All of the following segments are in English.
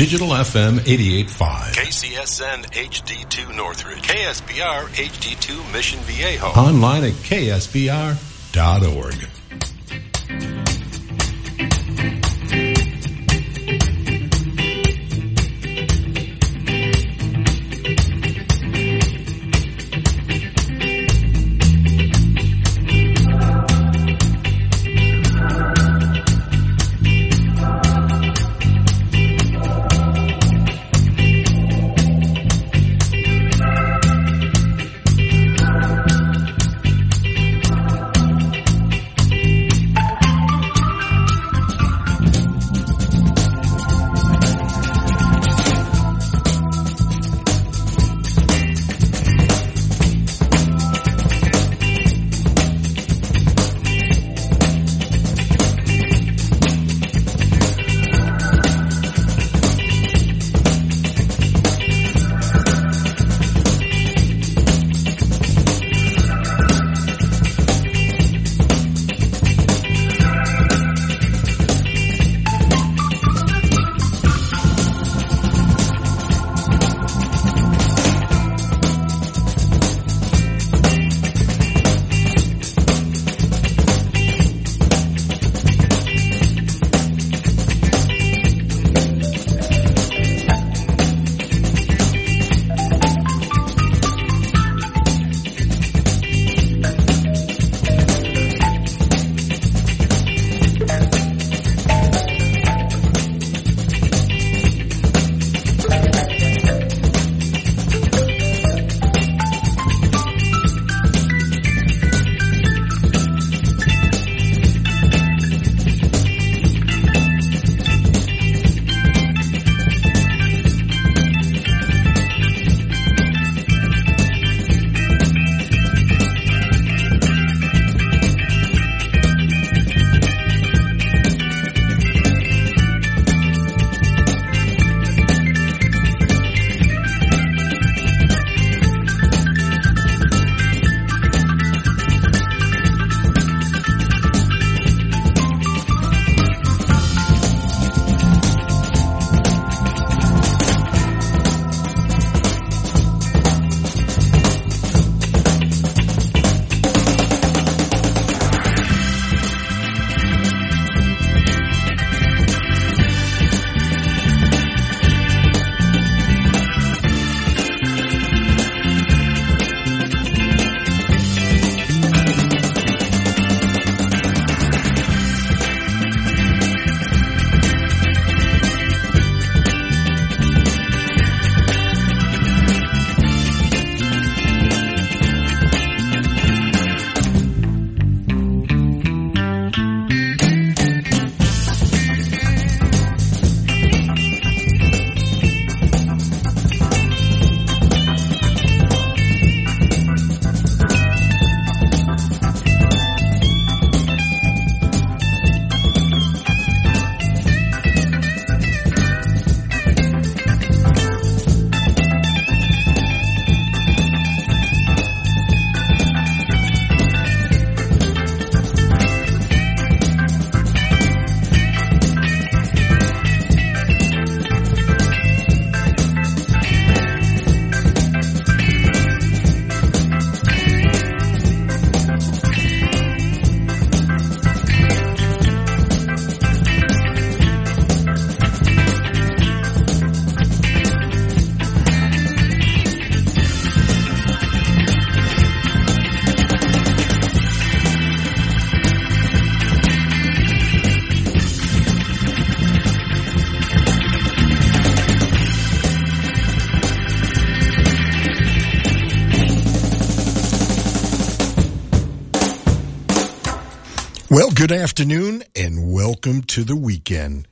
Digital FM 88.5. KCSN HD2 Northridge. KSBR HD2 Mission Viejo. Online at ksbr.org. good afternoon and welcome to the weekend.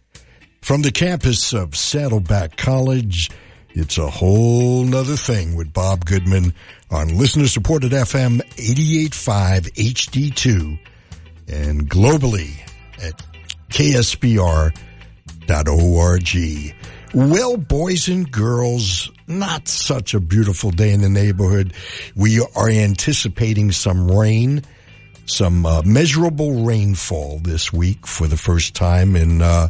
From the campus of Saddleback College, it's a whole nother thing with Bob Goodman on listener supported FM 885 HD2 and globally at KSBR.org. Well, boys and girls, not such a beautiful day in the neighborhood. We are anticipating some rain some uh, measurable rainfall this week for the first time in uh,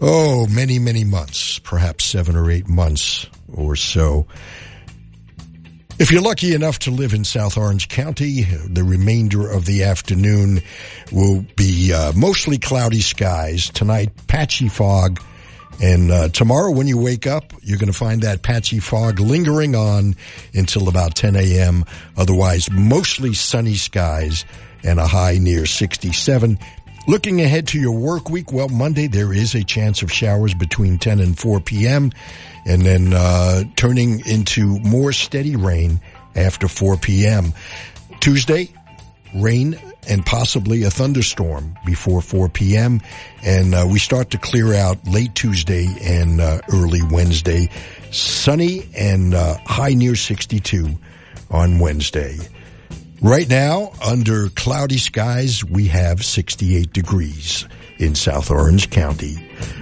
oh, many, many months, perhaps seven or eight months or so. If you're lucky enough to live in South Orange County, the remainder of the afternoon will be uh, mostly cloudy skies. Tonight, patchy fog. And uh, tomorrow, when you wake up, you're going to find that patchy fog lingering on until about 10 a.m. Otherwise, mostly sunny skies and a high near 67. Looking ahead to your work week, well, Monday there is a chance of showers between 10 and 4 p.m and then uh, turning into more steady rain after 4 p.m. Tuesday, rain and possibly a thunderstorm before 4 p.m. And uh, we start to clear out late Tuesday and uh, early Wednesday. Sunny and uh, high near 62 on Wednesday. Right now, under cloudy skies, we have 68 degrees in South Orange County.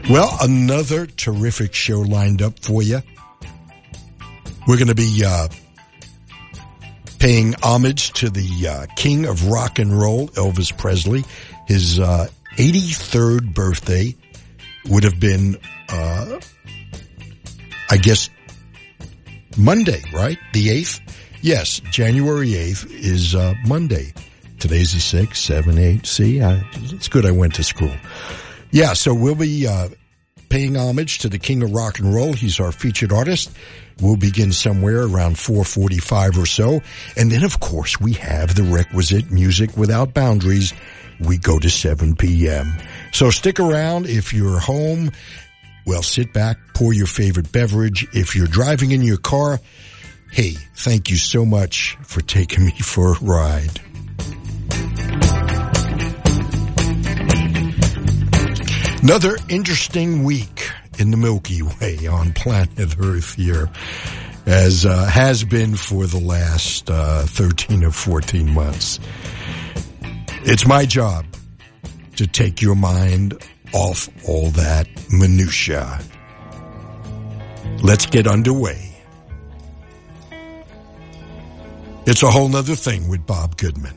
Well, another terrific show lined up for you. We're going to be uh, paying homage to the uh, king of rock and roll, Elvis Presley. His uh, 83rd birthday would have been, uh, I guess, Monday, right? The 8th? Yes, January 8th is uh, Monday. Today's the 6th, 7, 8. See, I, it's good I went to school. Yeah, so we'll be uh, paying homage to the king of rock and roll. He's our featured artist. We'll begin somewhere around 445 or so. And then, of course, we have the requisite music without boundaries. We go to 7 p.m. So stick around if you're home. Well, sit back, pour your favorite beverage. If you're driving in your car, hey, thank you so much for taking me for a ride. Another interesting week in the Milky Way on planet Earth here, as uh, has been for the last uh, 13 or 14 months. It's my job to take your mind off all that minutia. Let's get underway. It's a whole nother thing with Bob Goodman.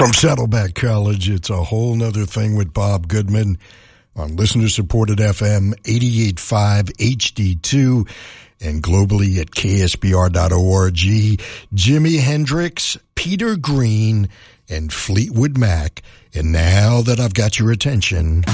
From Saddleback College, it's a whole nother thing with Bob Goodman on listener supported FM 885 HD2 and globally at ksbr.org. Jimi Hendrix, Peter Green, and Fleetwood Mac. And now that I've got your attention.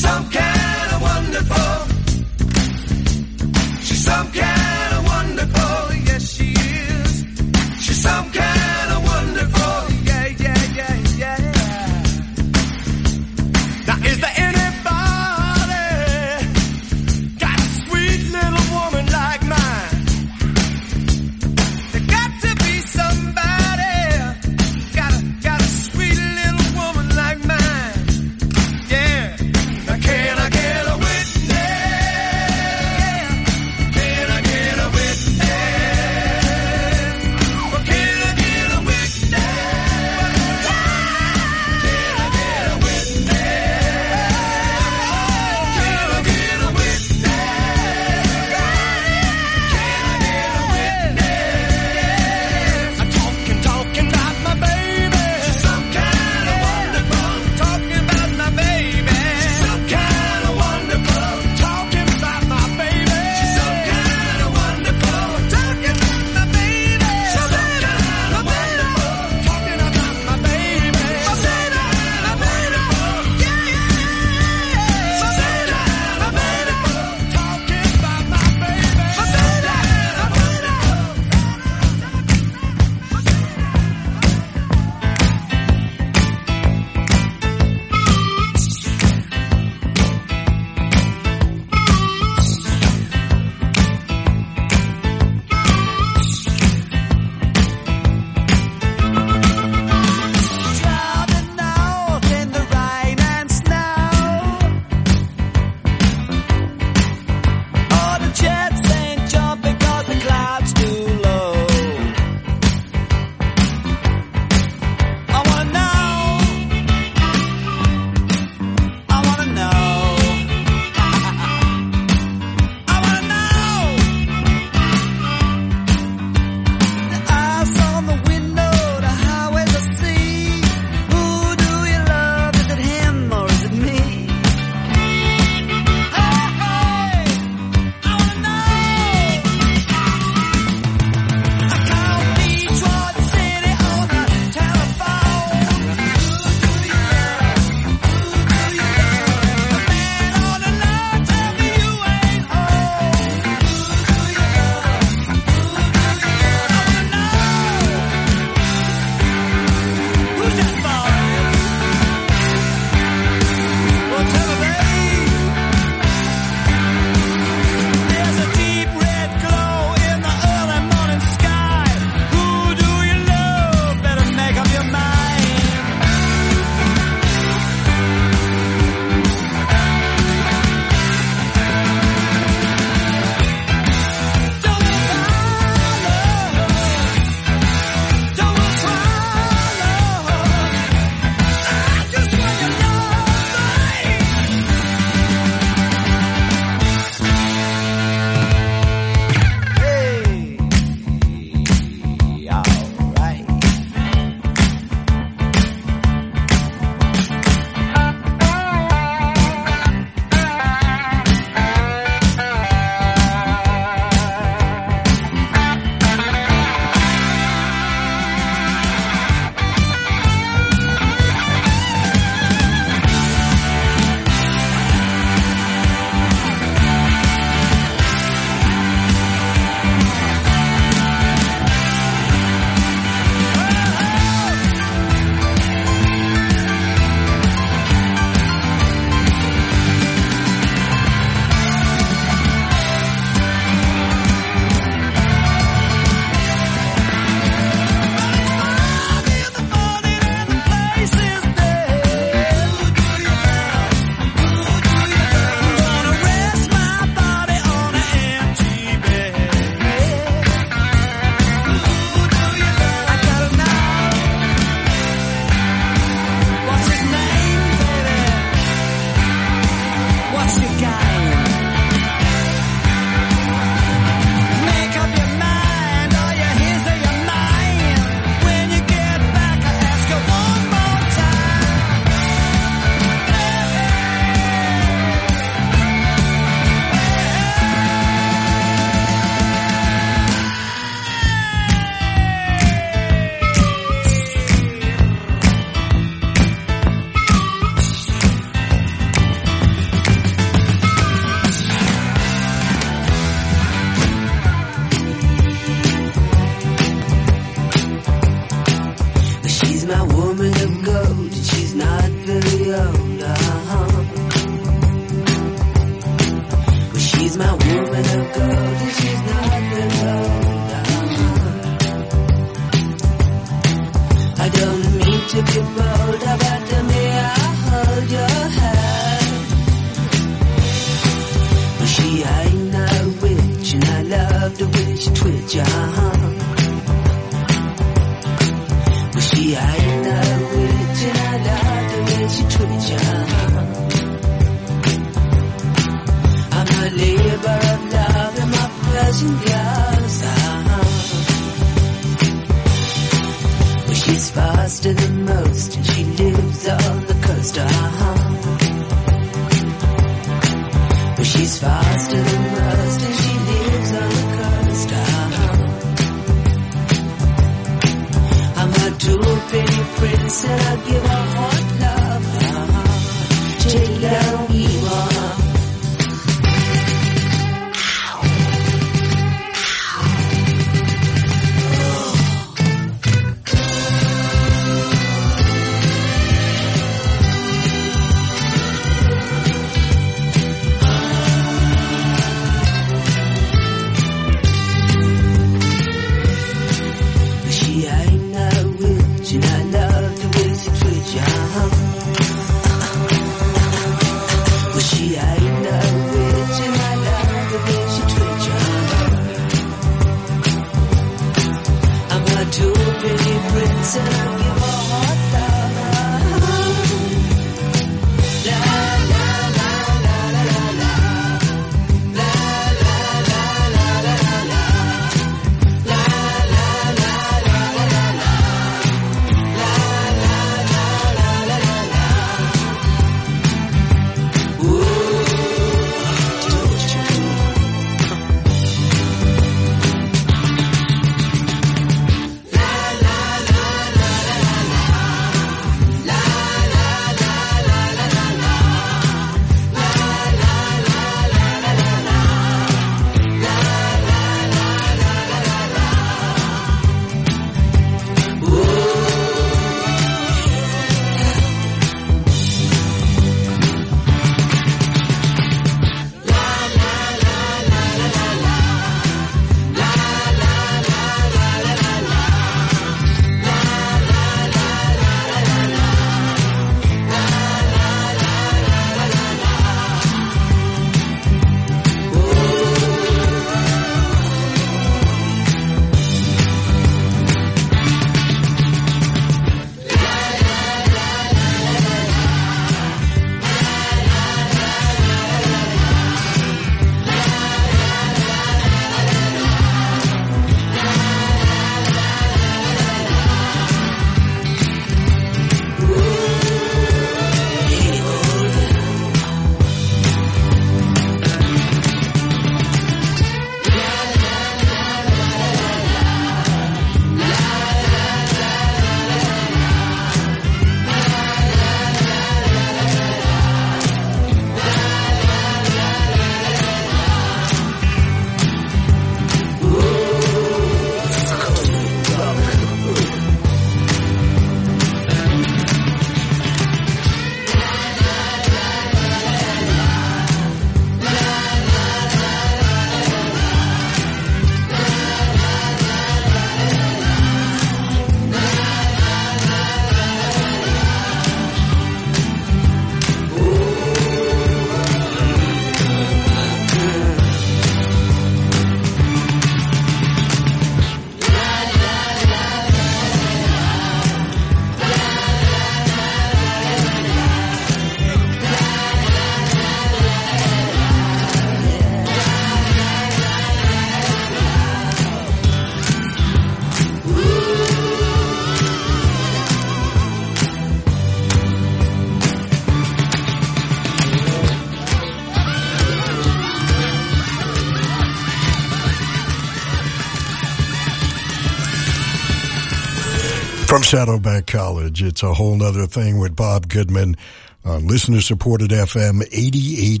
Saddleback College. It's a whole other thing with Bob Goodman on listener supported FM 88.5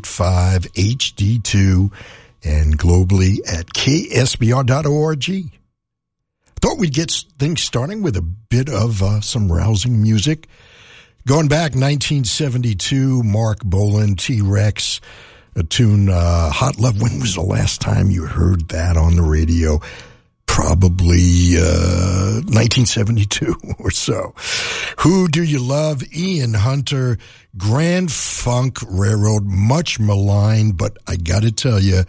HD2 and globally at ksbr.org. Thought we'd get things starting with a bit of uh, some rousing music. Going back 1972, Marc Bolan, T Rex, a tune, uh, Hot Love. When was the last time you heard that on the radio? Probably uh, 1972 or so. Who do you love? Ian Hunter, Grand Funk Railroad, much maligned, but I got to tell you,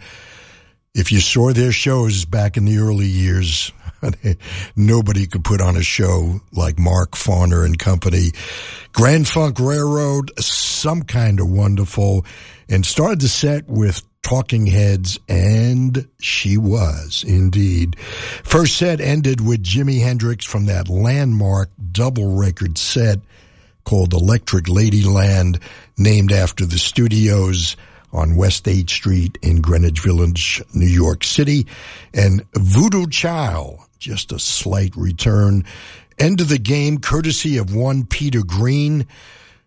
if you saw their shows back in the early years, nobody could put on a show like Mark Farner and company. Grand Funk Railroad, some kind of wonderful, and started the set with Talking Heads, and she was indeed. First set ended with Jimi Hendrix from that landmark double record set called Electric Ladyland, named after the studios on West 8th Street in Greenwich Village, New York City. And Voodoo Child, just a slight return. End of the game, courtesy of one Peter Green.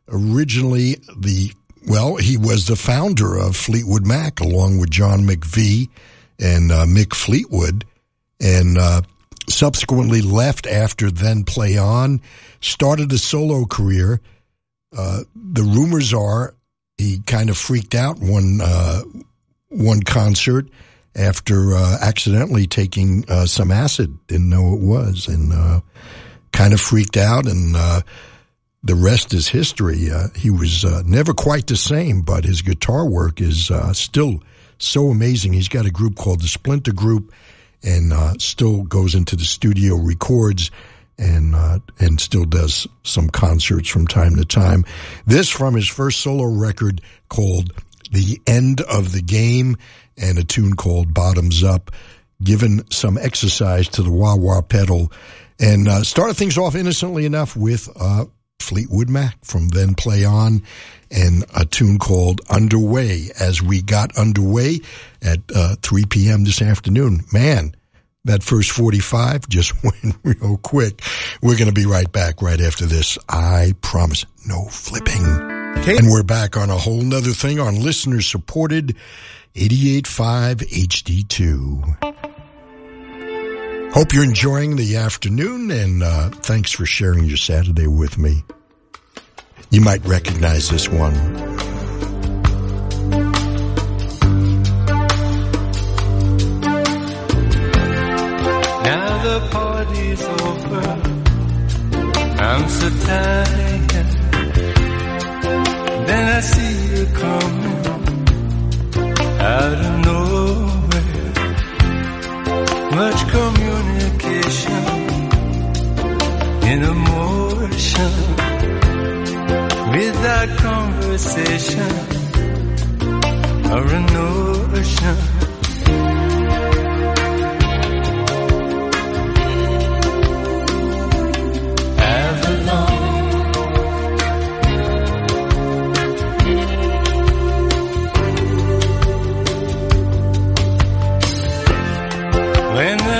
Originally, the well, he was the founder of Fleetwood Mac along with John McVie and uh, Mick Fleetwood, and uh, subsequently left after Then Play On, started a solo career. Uh, the rumors are he kind of freaked out one uh, one concert after uh, accidentally taking uh, some acid, didn't know it was, and uh, kind of freaked out and uh, the rest is history. Uh, he was uh, never quite the same, but his guitar work is uh, still so amazing. He's got a group called the Splinter Group, and uh, still goes into the studio, records, and uh, and still does some concerts from time to time. This from his first solo record called "The End of the Game," and a tune called "Bottoms Up." Given some exercise to the wah wah pedal, and uh, started things off innocently enough with Fleetwood Mac from Then Play On and a tune called Underway as we got underway at uh, 3 p.m. this afternoon. Man, that first 45 just went real quick. We're going to be right back right after this. I promise. No flipping. And we're back on a whole nother thing on listener supported 88.5 HD2. Hope you're enjoying the afternoon and uh, thanks for sharing your Saturday with me. You might recognize this one. Now the party's over. I'm so tired. Then I see you coming out of nowhere. Much communication in emotion without conversation or a notion.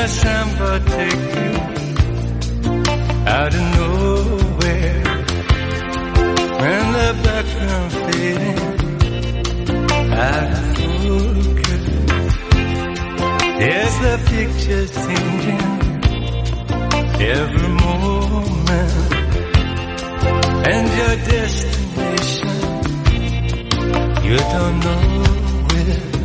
Samba take you out of nowhere, when the background fading out of focus, there's the picture changing every moment, and your destination you don't know where.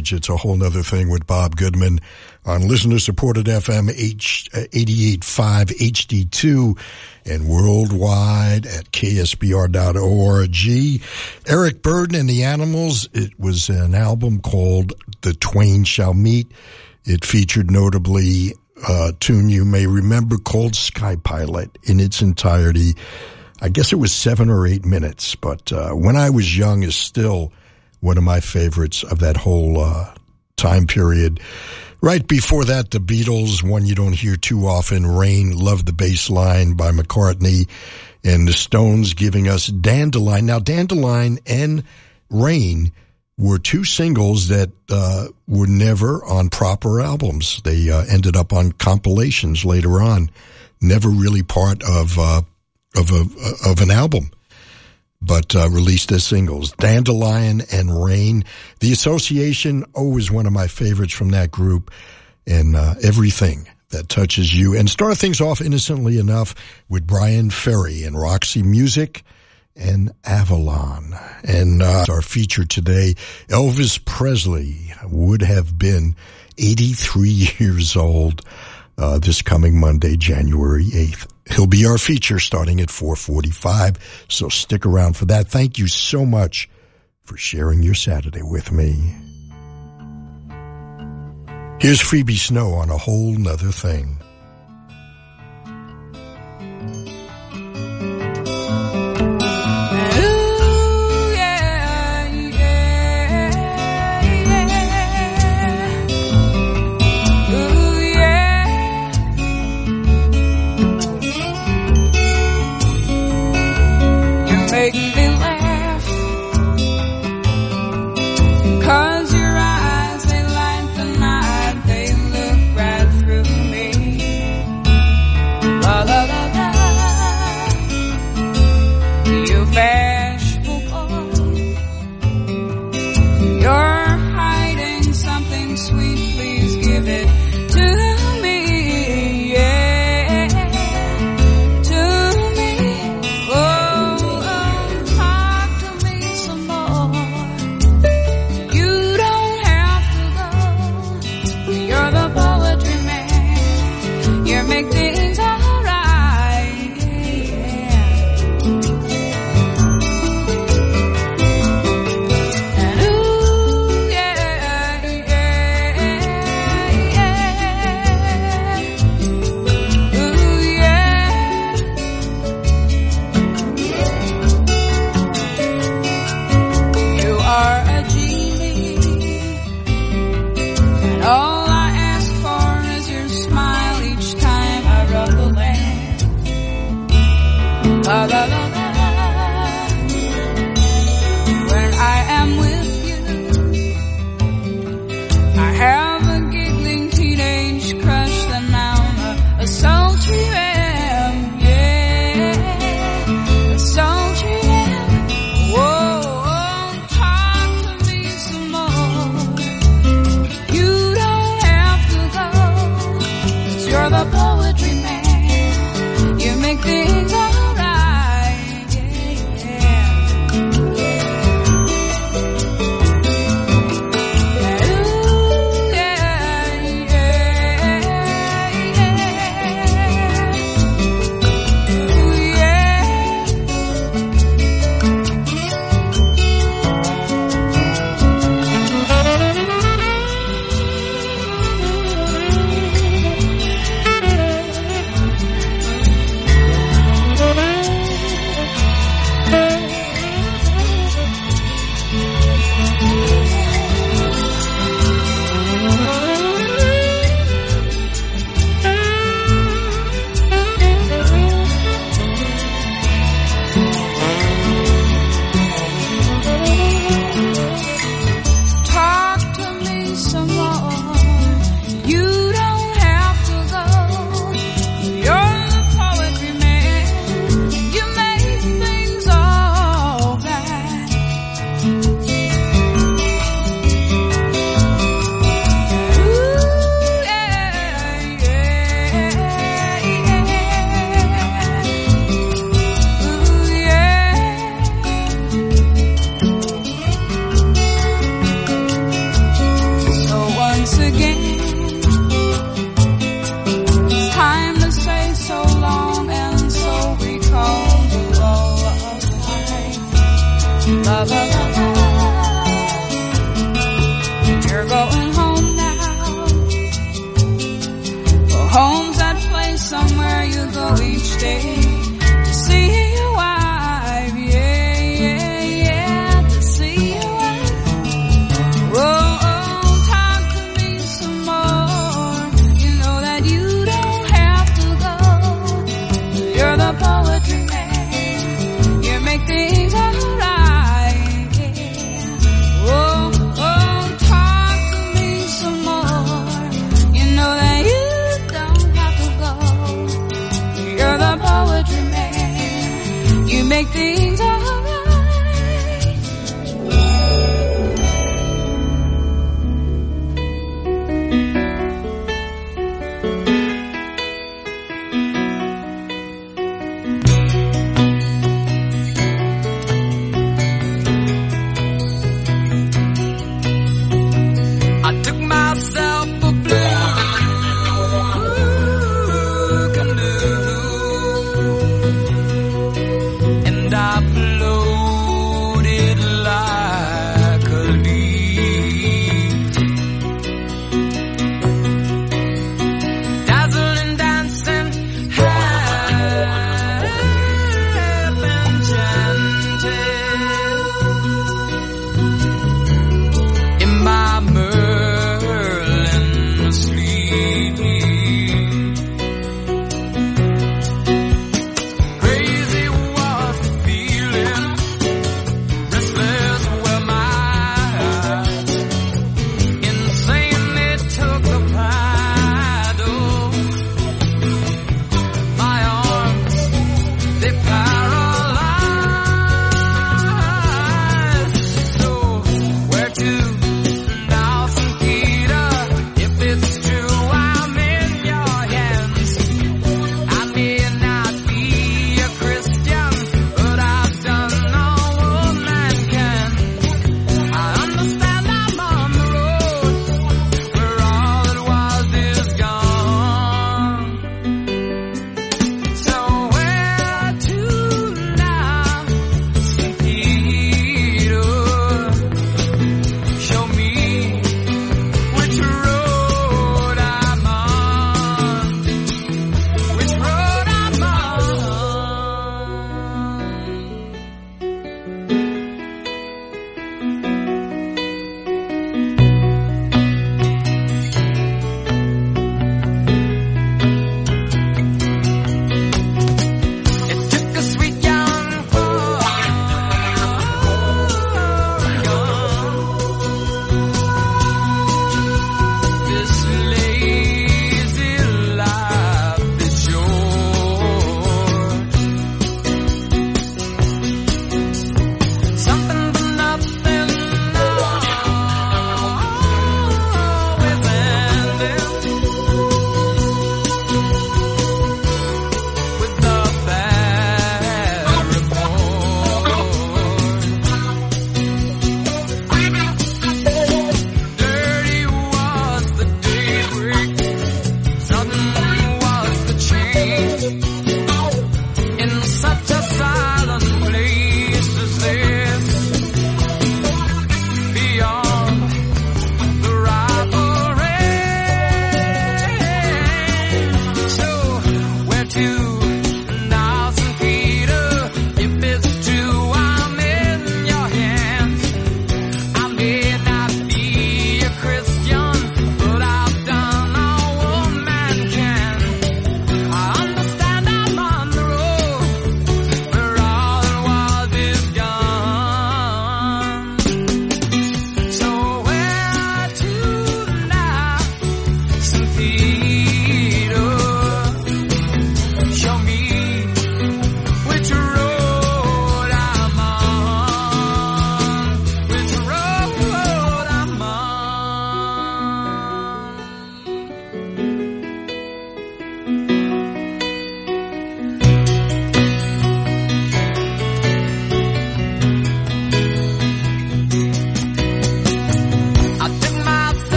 College, it's a whole nother thing with Bob Goodman on listener supported FM H, uh, 88.5 HD2 and worldwide at ksbr.org. Eric Burdon and the Animals, it was an album called The Twain Shall Meet. It featured notably a tune you may remember called Sky Pilot in its entirety. I guess it was seven or eight minutes, but uh, when I was young is still one of my favorites of that whole uh, time period. Right before that, the Beatles, one you don't hear too often, Rain, Love the Bass Line by McCartney, and the Stones giving us Dandelion. Now, Dandelion and Rain were two singles that uh, were never on proper albums. They uh, ended up on compilations later on, never really part of uh, of a of an album but uh, released as singles. Dandelion and Rain. The Association, always one of my favorites from that group, and uh, everything that touches you. And start things off innocently enough with Bryan Ferry and Roxy Music and Avalon. And uh, our feature today, Elvis Presley would have been 83 years old uh, this coming Monday, January 8th. He'll be our feature starting at 445, so stick around for that. Thank you so much for sharing your Saturday with me. Here's Phoebe Snow on a whole nother thing.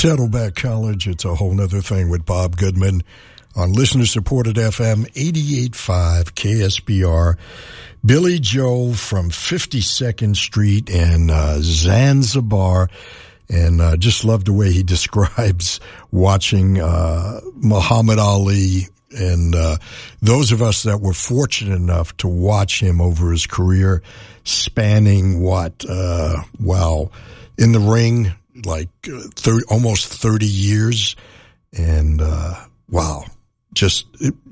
Saddleback College, it's a whole nother thing with Bob Goodman on listener supported FM 88.5 KSBR. Billy Joel from 52nd Street in uh, Zanzibar. And uh, just love the way he describes watching uh, Muhammad Ali and uh, those of us that were fortunate enough to watch him over his career, spanning what, uh, wow, in the ring, like uh, 30, almost 30 years. And, uh, wow, just,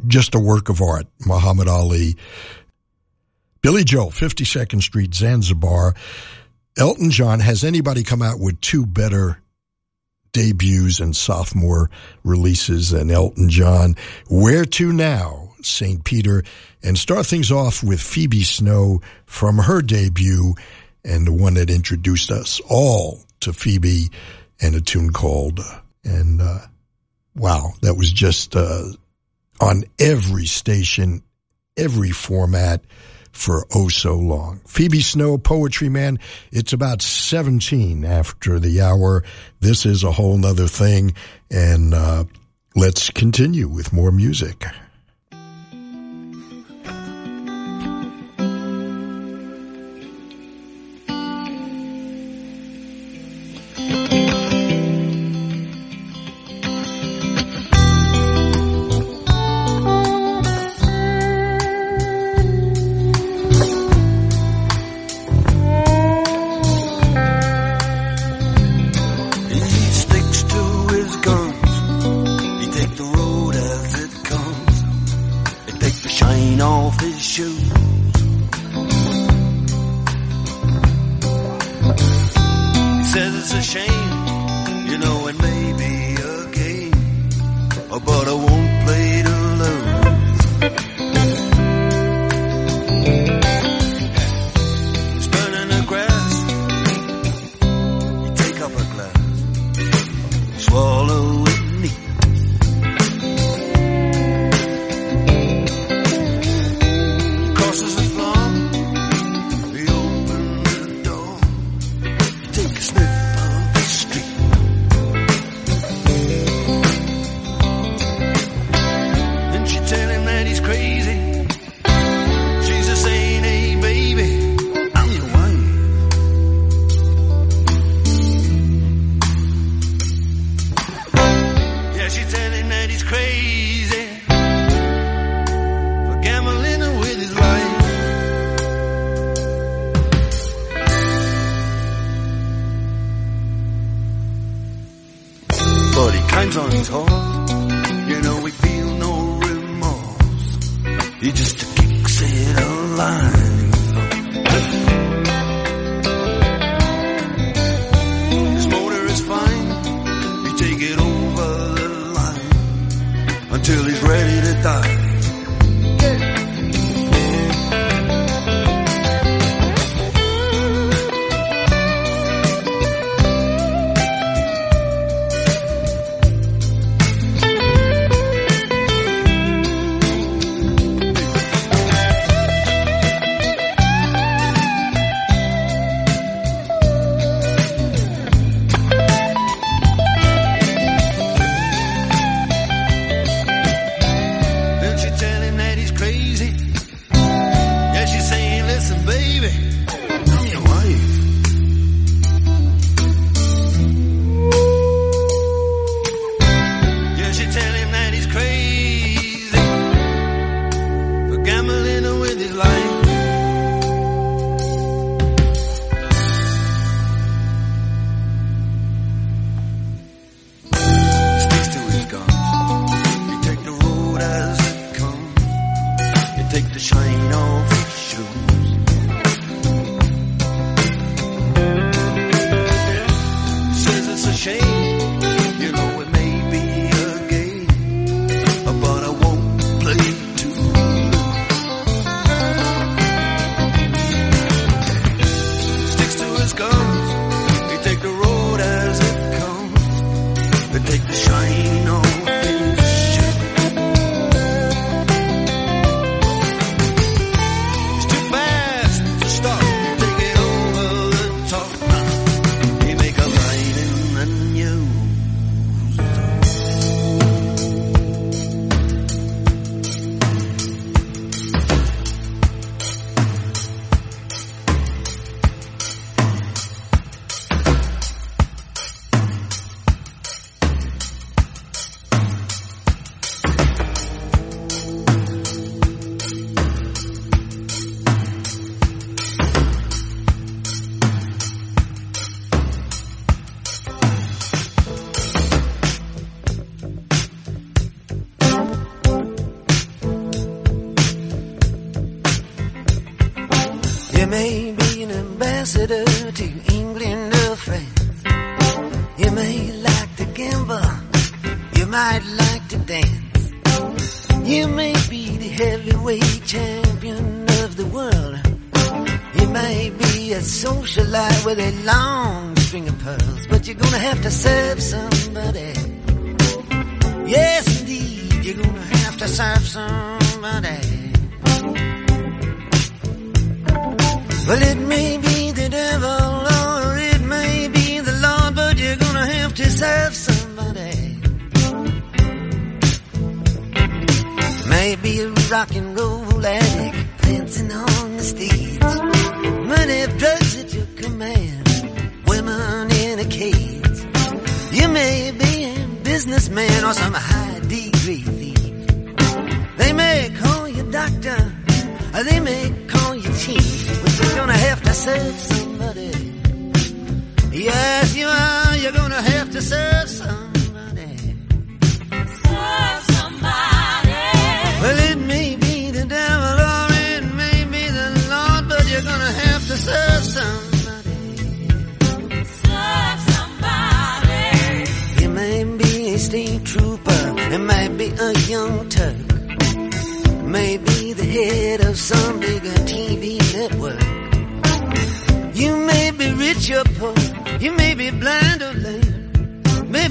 just a work of art. Muhammad Ali. Billy Joel, 52nd Street, Zanzibar. Elton John. Has anybody come out with two better debuts and sophomore releases than Elton John? Where to now? St. Peter. And start things off with Phoebe Snow from her debut and the one that introduced us all to Phoebe and a tune called, and, uh, wow, that was just, uh, on every station, every format for oh so long. Phoebe Snow, Poetry Man. It's about 17 after the hour. This is a whole nother thing. And, uh, let's continue with more music.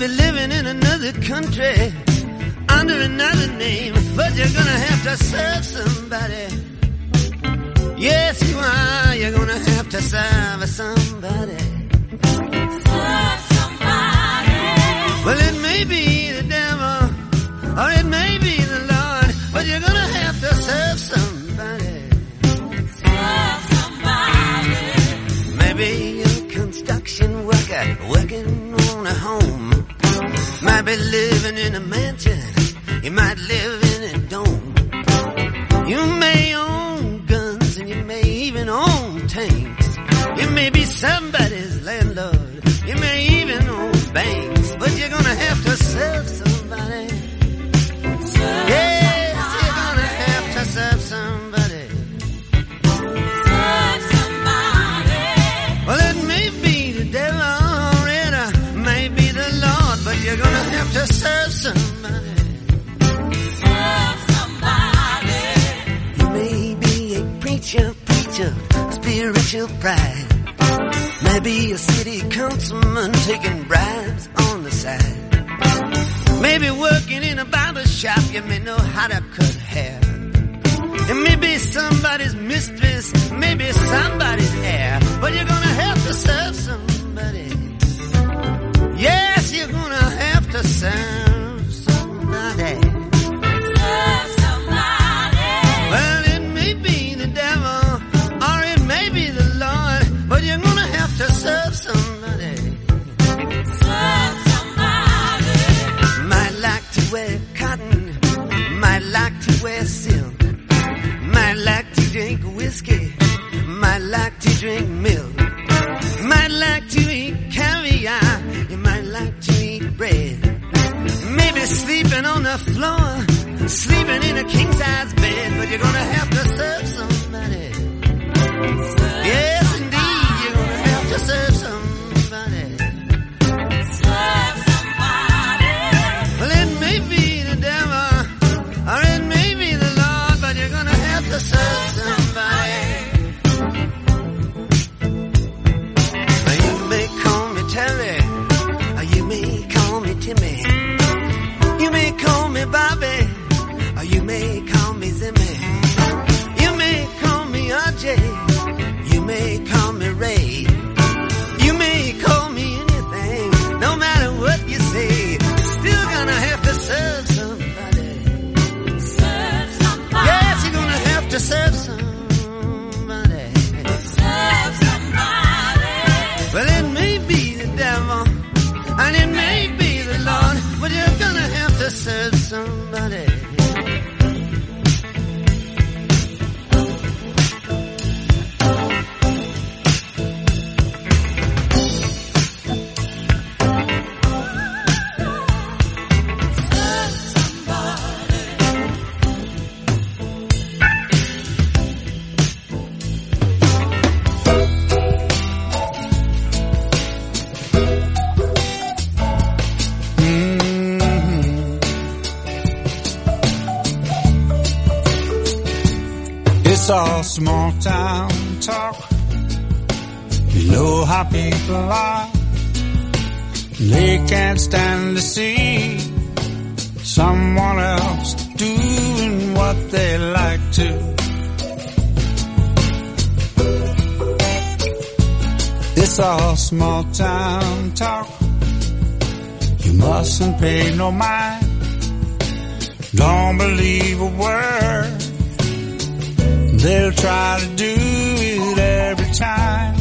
Living in another country under another name, but you're gonna have to serve somebody. Yes, you are. You're gonna have to serve somebody. Serve somebody. Well, it may be the devil, or it may be be living in a mansion. You might live in a dome. You may own guns and you may even own tanks. You may be somebody's landlord. You may even own banks, but you're gonna have to serve somebody. Spiritual pride. Maybe a city councilman taking bribes on the side. Maybe working in a barber shop, you may know how to cut hair. And maybe somebody's mistress, maybe somebody's heir. But you're gonna have to serve somebody. Yes, you're gonna have to serve wear silk, might like to drink whiskey, might like to drink milk, might like to eat caviar, you might like to eat bread. Maybe sleeping on the floor, sleeping in a king size bed, but you're gonna have to serve somebody. Yes, indeed, you're gonna have to serve all small town talk. You know how people are. They can't stand to see someone else doing what they like to. It's all small town talk. You mustn't pay no mind. Don't believe a word. They'll try to do it every time.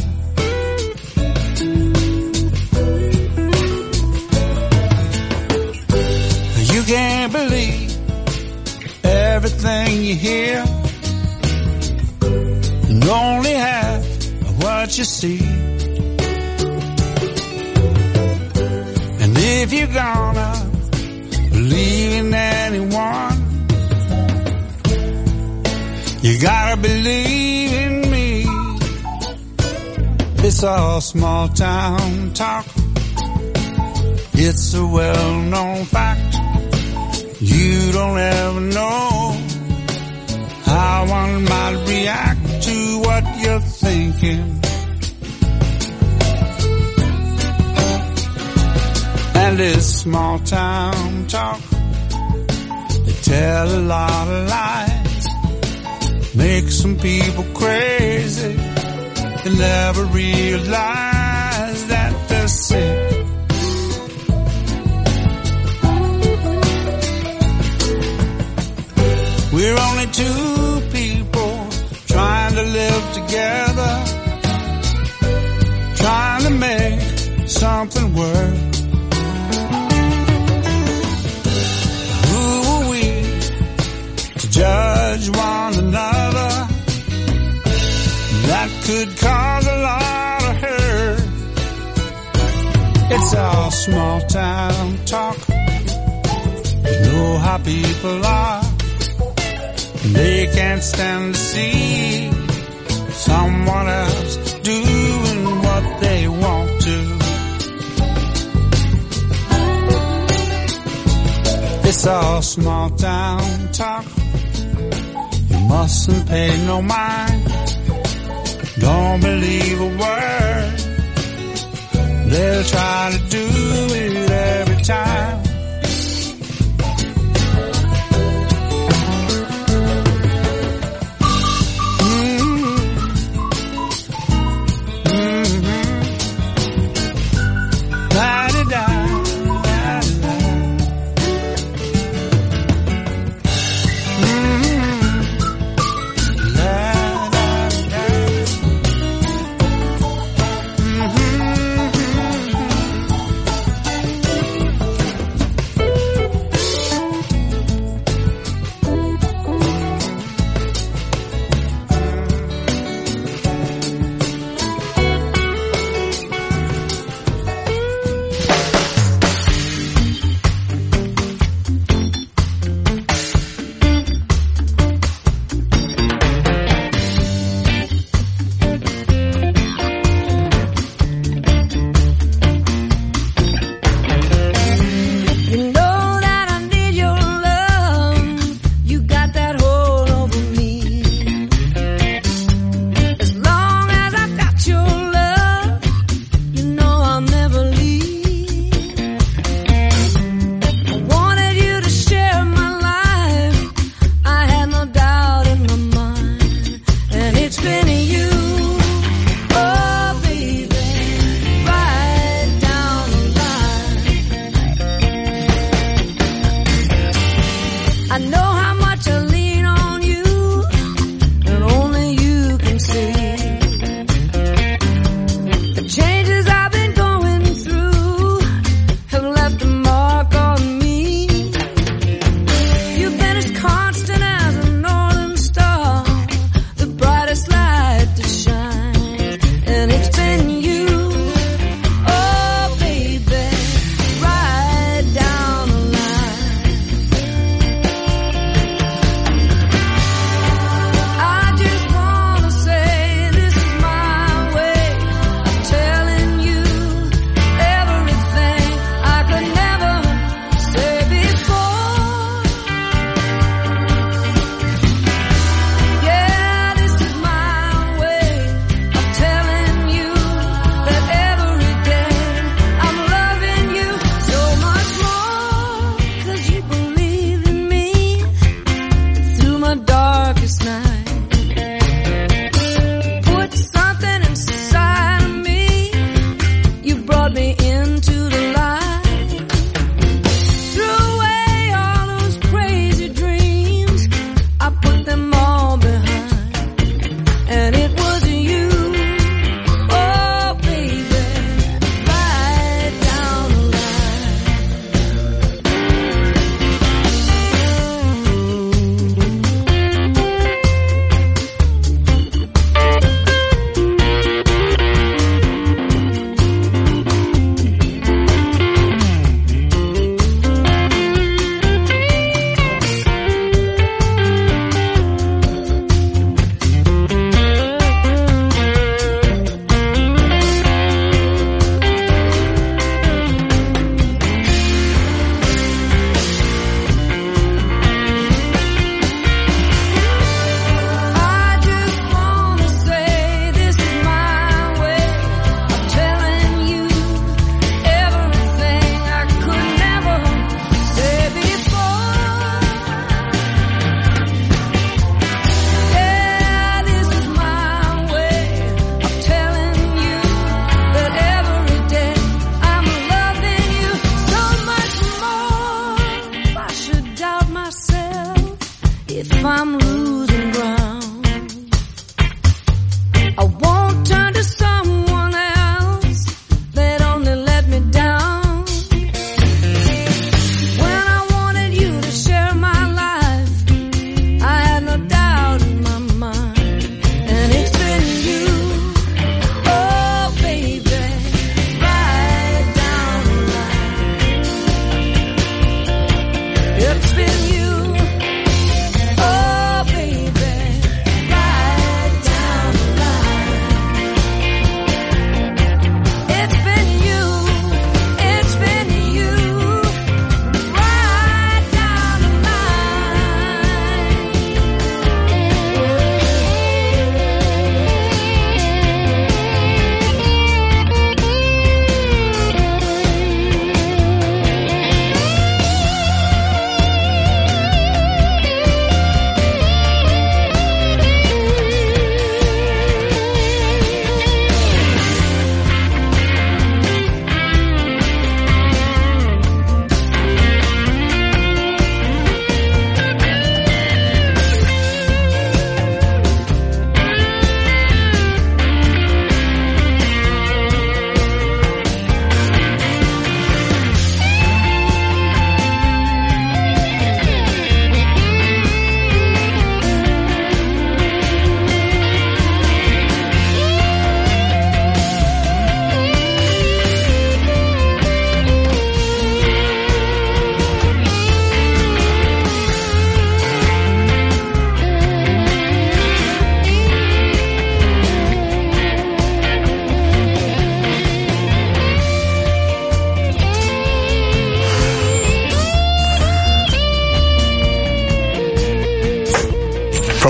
You can't believe everything you hear. And only half of what you see. And if you're gonna believe in anyone, you gotta believe in me. It's all small town talk. It's a well-known fact. You don't ever know how one might react to what you're thinking. And it's small town talk. They tell a lot of lies. Make some people crazy. They never realize that they're sick. We're only two people trying to live together, trying to make something work. Who are we to judge one another? Could cause a lot of hurt. It's all small town talk. You know how people are. They can't stand to see someone else doing what they want to. It's all small town talk. You mustn't pay no mind. Don't believe a word. They'll try to do it every time.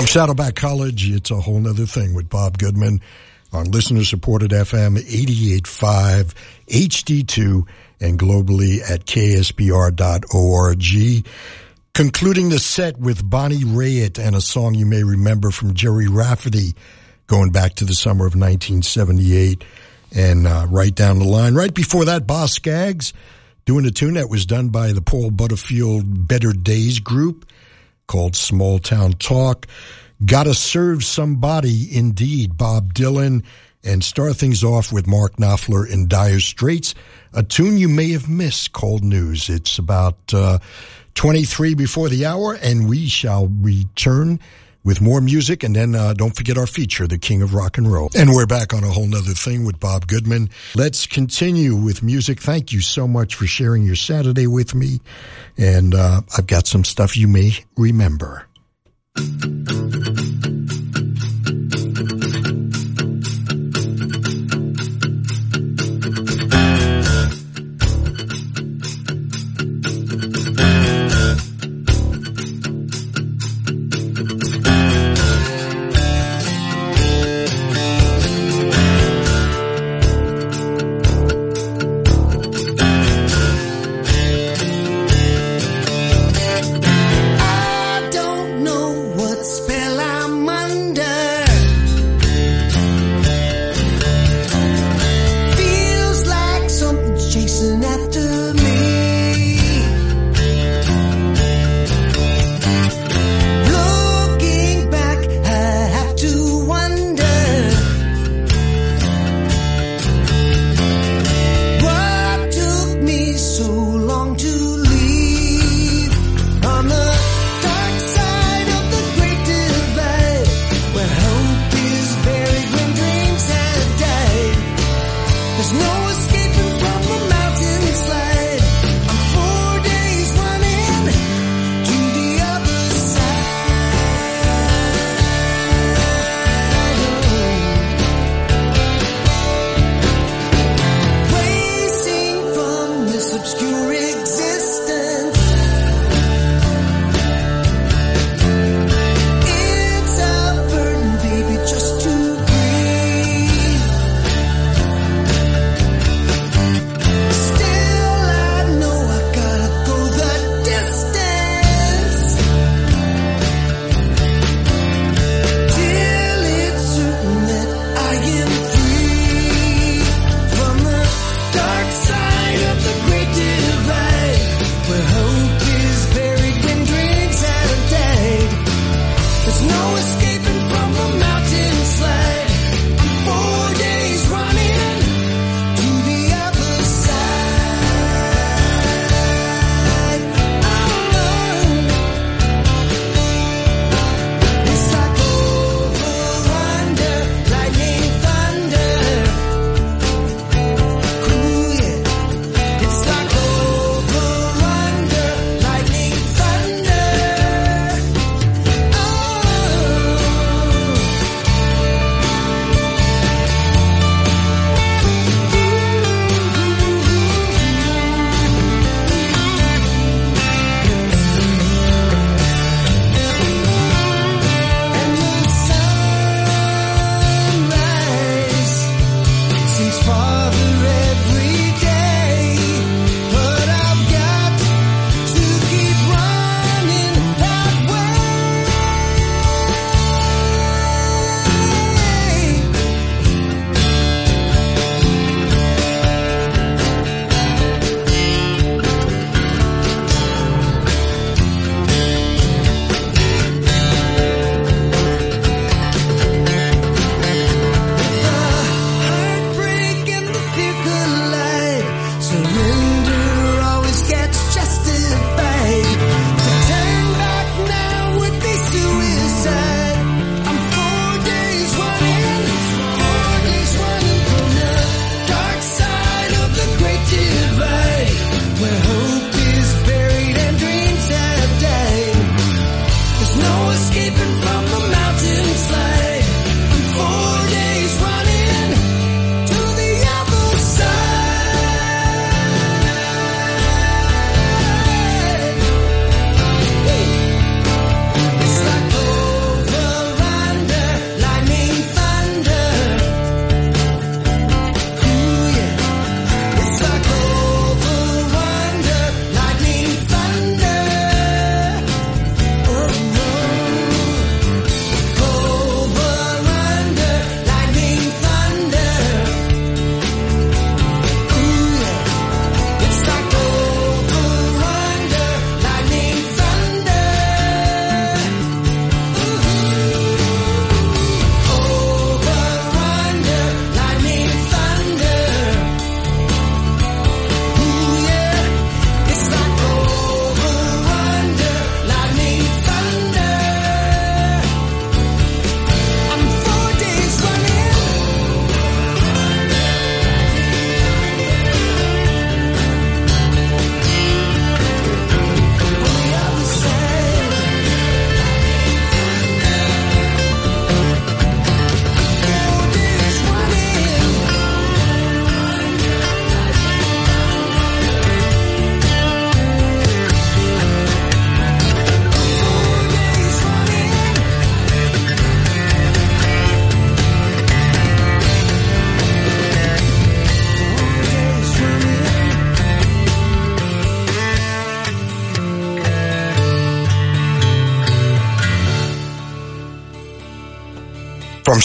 Saddleback College, it's a whole nother thing with Bob Goodman on listener supported FM 88.5 HD2 and globally at ksbr.org. Concluding the set with Bonnie Raitt and a song you may remember from Gerry Rafferty going back to the summer of 1978 and uh, right down the line. Right before that, Boz Scaggs doing a tune that was done by the Paul Butterfield Better Days group called Small Town Talk. Gotta serve somebody, indeed, Bob Dylan, and start things off with Mark Knopfler in Dire Straits, a tune you may have missed called News. It's about uh, 23 before the hour, and we shall return with more music, and then uh, don't forget our feature, The King of Rock and Roll. And we're back on a whole nother thing with Bob Goodman. Let's continue with music. Thank you so much for sharing your Saturday with me, and uh, I've got some stuff you may remember. ハハハハ!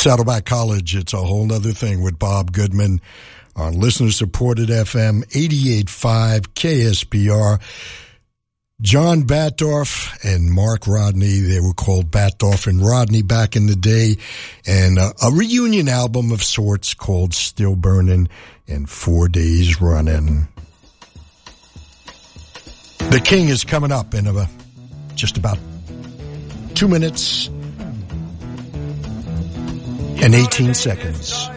Saddleback College, it's a whole nother thing with Bob Goodman on listener supported FM 88.5 KSBR. John Batdorf and Mark Rodney, they were called Batdorf and Rodney back in the day, and uh, a reunion album of sorts called Still Burning and Four Days Running. The King is coming up in about, just about two minutes and 18 seconds.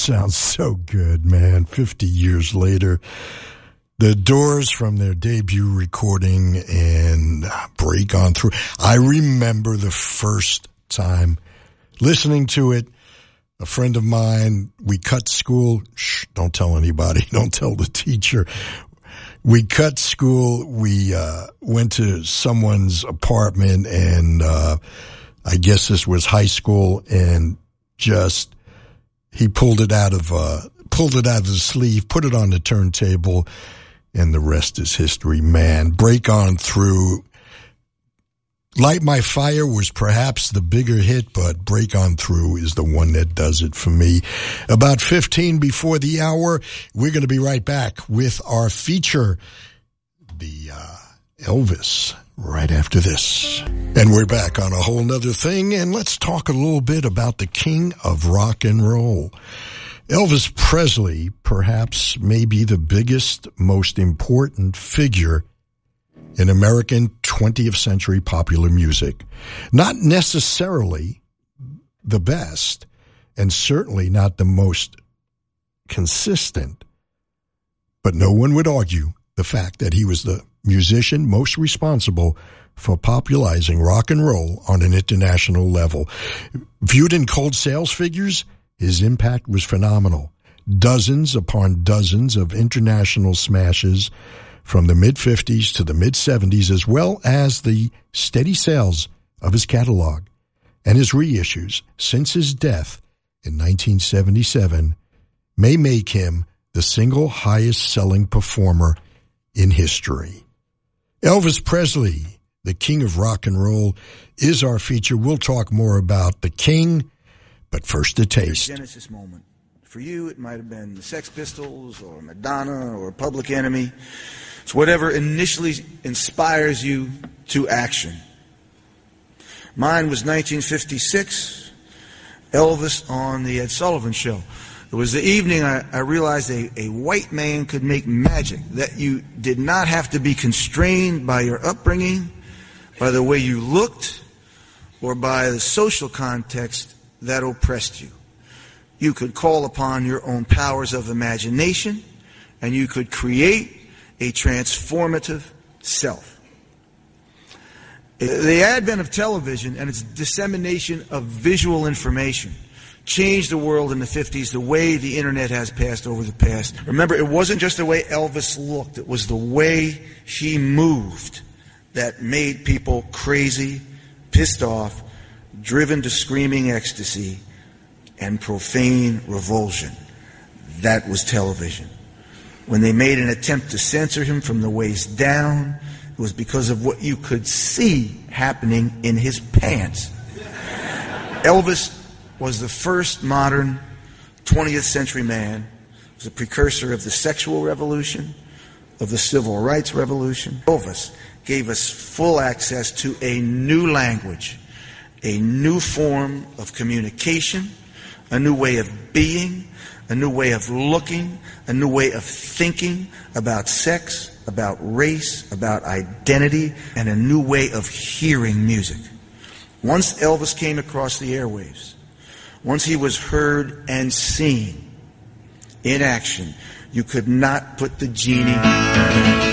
Sounds so good, man. 50 years later. The Doors from their debut recording and Break On Through. I remember the first time listening to it. A friend of mine, we cut school. Shh, don't tell anybody. Don't tell the teacher. We cut school. We uh, went to someone's apartment and uh, I guess this was high school and just he pulled it out of uh, pulled it out of the sleeve, put it on the turntable, and the rest is history. Man, break on through. Light My Fire was perhaps the bigger hit, but Break On Through is the one that does it for me. About 15 before the hour, we're going to be right back with our feature, the uh, Elvis, right after this. And we're back on a whole nother thing, and let's talk a little bit about the king of rock and roll. Elvis Presley, perhaps, may be the biggest, most important figure in American 20th century popular music. Not necessarily the best, and certainly not the most consistent, but no one would argue the fact that he was the musician most responsible for popularizing rock and roll on an international level. Viewed in cold sales figures, his impact was phenomenal. Dozens upon dozens of international smashes from the mid 50s to the mid 70s, as well as the steady sales of his catalog and his reissues since his death in 1977 may make him the single highest selling performer in history. Elvis Presley, the king of rock and roll, is our feature. We'll talk more about the king, but first a taste. Genesis moment. For you, it might have been the Sex Pistols or Madonna or Public Enemy. It's whatever initially inspires you to action. Mine was 1956, Elvis on the Ed Sullivan Show. It was the evening I, I realized a, a white man could make magic, that you did not have to be constrained by your upbringing, by the way you looked, or by the social context that oppressed you. You could call upon your own powers of imagination, and you could create a transformative self. The advent of television and its dissemination of visual information changed the world in the 50s the way the internet has passed over the past. Remember, it wasn't just the way Elvis looked, it was the way he moved that made people crazy, pissed off, driven to screaming ecstasy, and profane revulsion. That was television. When they made an attempt to censor him from the waist down, it was because of what you could see happening in his pants. Elvis was the first modern 20th century man, was a precursor of the sexual revolution, of the civil rights revolution. Elvis gave us full access to a new language, a new form of communication, a new way of being, a new way of looking, a new way of thinking about sex, about race, about identity, and a new way of hearing music. Once Elvis came across the airwaves, once he was heard and seen in action, you could not put the genie.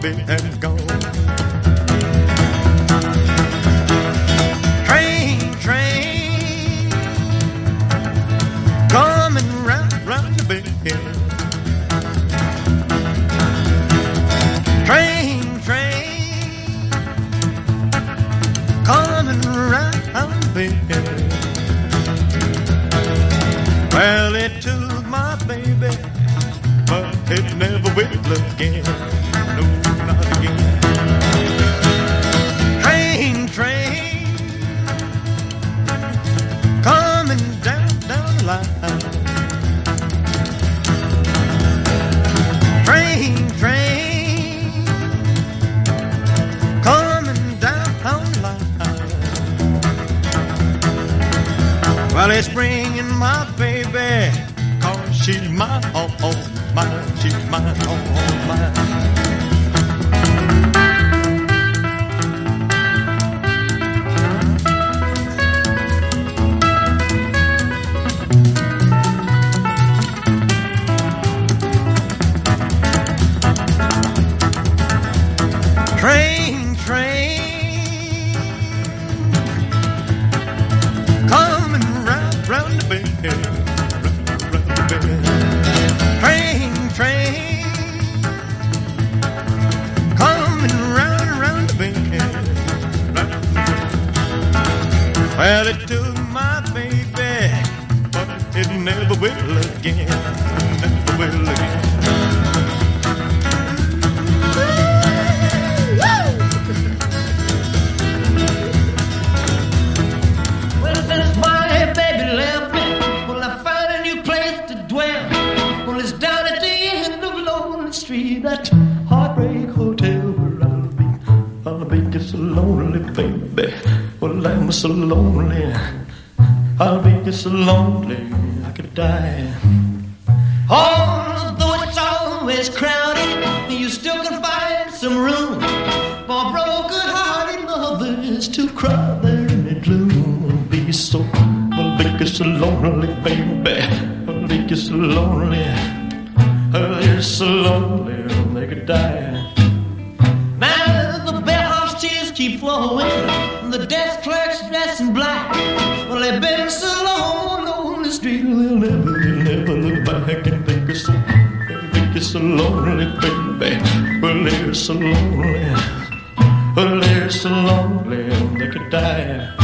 Baby and gone. Train, train, coming round, round the bend. Train, train, coming round the bend. Well, it took my baby, but it never will again. No, my die. They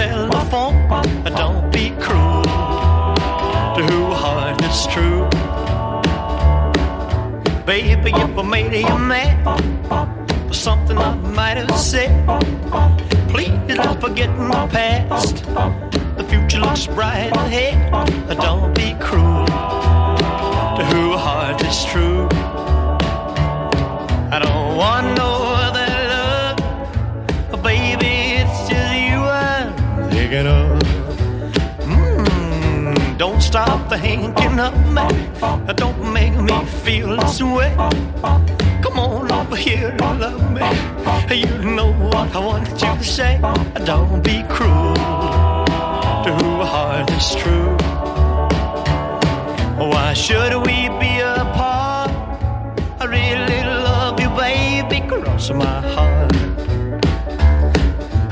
telephone. Don't be cruel to who heart is true. Baby, if I made you mad for something I might have said, please don't forget my past. The future looks bright ahead. Don't be cruel to who heart is true. I don't want no thinking of me. Don't make me feel this way. Come on over here and love me. You know what I want you to say. Don't be cruel to who heart is true. Why should we be apart? I really love you, baby, cross my heart.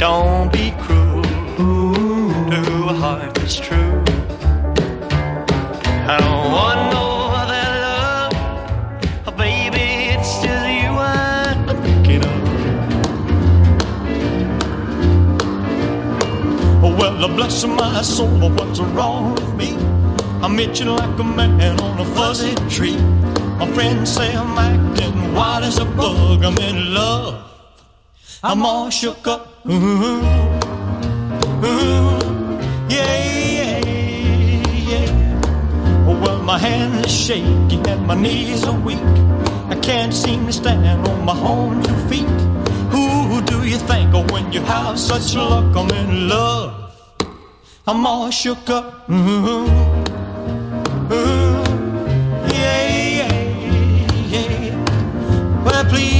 Don't be cruel to who heart is true. I don't want no other love, oh baby, it's just you I'm thinking of. Oh, well, bless my soul, what's wrong with me? I'm itching like a man on a fuzzy tree. My friends say I'm acting wild as a bug. I'm in love. I'm all shook up. Ooh, ooh, yeah, yeah, yeah. Oh, well, my hands are shaky and my knees are weak. I can't seem to stand on my own two feet. Who do you think of when you have such luck? I'm in love. I'm all shook up. Ooh, ooh, yeah, yeah, yeah. Well, please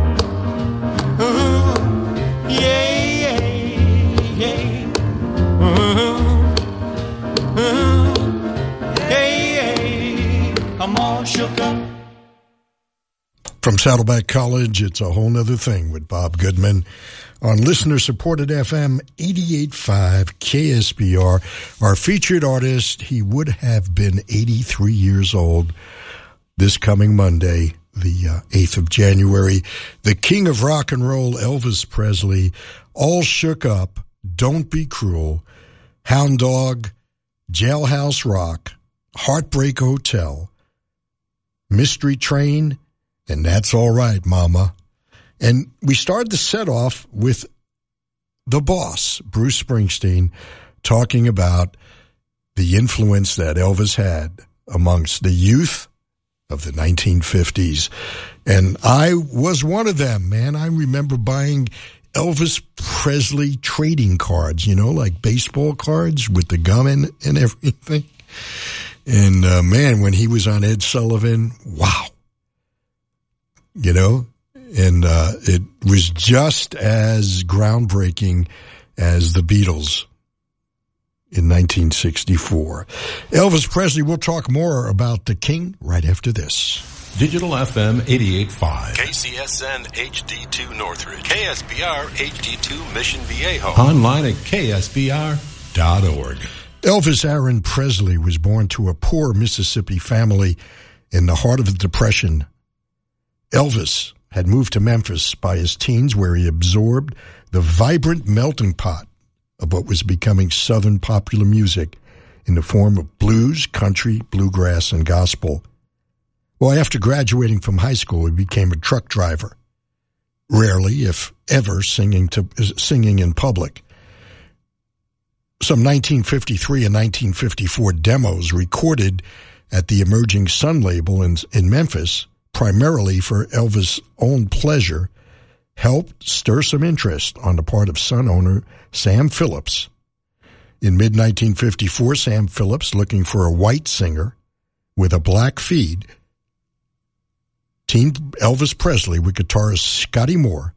From Saddleback College, it's a whole nother thing with Bob Goodman on listener supported FM 88.5 KSBR. Our featured artist, he would have been 83 years old this coming Monday, the uh, 8th of January. The king of rock and roll, Elvis Presley, all shook up. Don't be cruel. Hound Dog, Jailhouse Rock, Heartbreak Hotel, Mystery Train, and that's all right, Mama. And we started the set off with the boss, Bruce Springsteen, talking about the influence that Elvis had amongst the youth of the 1950s. And I was one of them, man. I remember buying Elvis Presley trading cards, you know, like baseball cards with the gum in and everything. And uh, man, when he was on Ed Sullivan, wow. You know, and uh, it was just as groundbreaking as the Beatles in 1964. Elvis Presley, we'll talk more about the King right after this. Digital FM 88.5. KCSN HD2 Northridge. KSBR HD2 Mission Viejo. Online at ksbr.org. Elvis Aaron Presley was born to a poor Mississippi family in the heart of the Depression. Elvis had moved to Memphis by his teens, where he absorbed the vibrant melting pot of what was becoming Southern popular music in the form of blues, country, bluegrass, and gospel. Well, after graduating from high school, he became a truck driver, rarely, if ever, singing to singing in public. Some 1953 and 1954 demos recorded at the Emerging Sun label in, in Memphis, primarily for Elvis' own pleasure, helped stir some interest on the part of Sun owner Sam Phillips. In mid 1954, Sam Phillips, looking for a white singer with a black feed, teamed Elvis Presley with guitarist Scotty Moore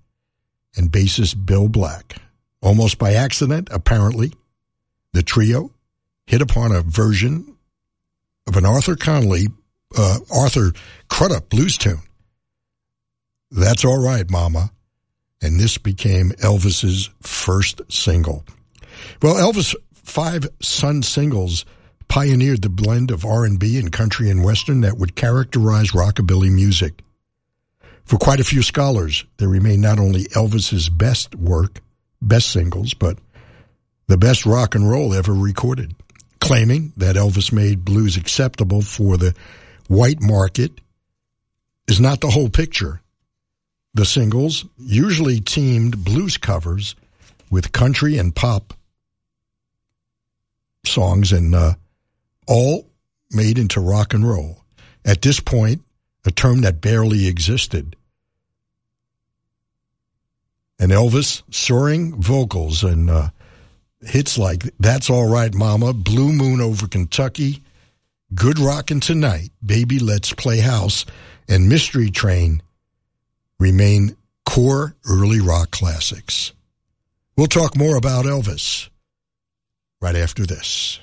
and bassist Bill Black. Almost by accident, apparently, the trio hit upon a version of an Arthur Conley, uh, Arthur Crudup blues tune. That's all right, Mama. And this became Elvis's first single. Well, Elvis' five Sun singles pioneered the blend of R&B and country and western that would characterize rockabilly music. For quite a few scholars, they remain not only Elvis's best work, best singles, but the best rock and roll ever recorded, claiming that Elvis made blues acceptable for the white market is not the whole picture. The singles usually teamed blues covers with country and pop songs and uh, all made into rock and roll. At this point, a term that barely existed. And Elvis soaring vocals and uh, hits like That's All Right Mama, Blue Moon over Kentucky, Good Rockin' Tonight, Baby Let's Play House, and Mystery Train remain core early rock classics. We'll talk more about Elvis right after this.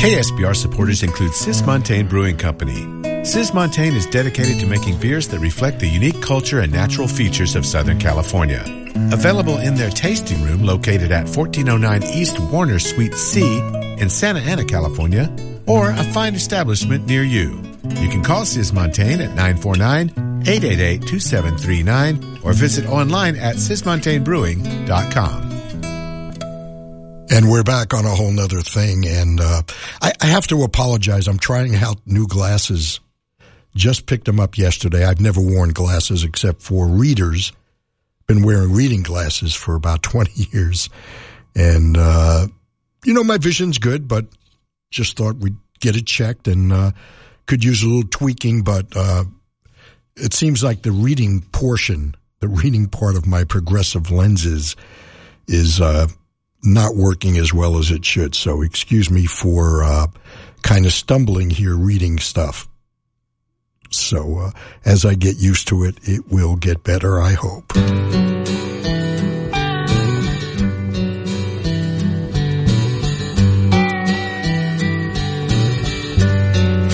KSBR supporters include Cismontane Brewing Company. Cismontane is dedicated to making beers that reflect the unique culture and natural features of Southern California. Available in their tasting room located at 1409 East Warner Suite C in Santa Ana, California, or a fine establishment near you. You can call Cismontane at 949-888-2739 or visit online at cismontanebrewing.com. And we're back on a whole nother thing. And uh, I, I have to apologize. I'm trying out new glasses. Just picked them up yesterday. I've never worn glasses except for readers. Been wearing reading glasses for about 20 years. And, uh, you know, my vision's good, but just thought we'd get it checked and uh, could use a little tweaking. But uh, it seems like the reading portion, the reading part of my progressive lenses is uh, not working as well as it should. So excuse me for uh, kind of stumbling here reading stuff. So uh, as I get used to it, it will get better, I hope.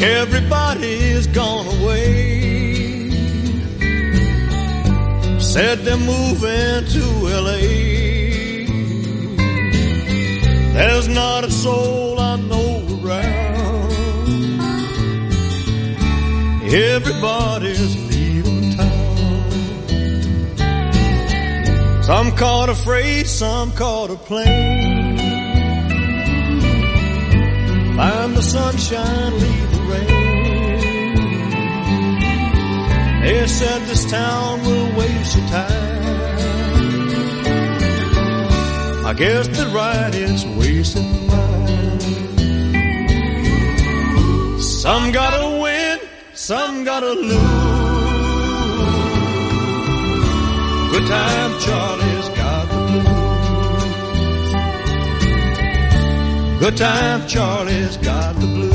Everybody's gone away. Said they're moving to LA. There's not a soul I know around. Everybody's leaving town. Some caught a freight, some caught a plane. Find the sunshine, leave the rain. They said this town will waste your time. I guess they're right, it's wasting mine. Some gotta win, some gotta lose. Good time, Charlie's got the blues. Good time, Charlie's got the blues.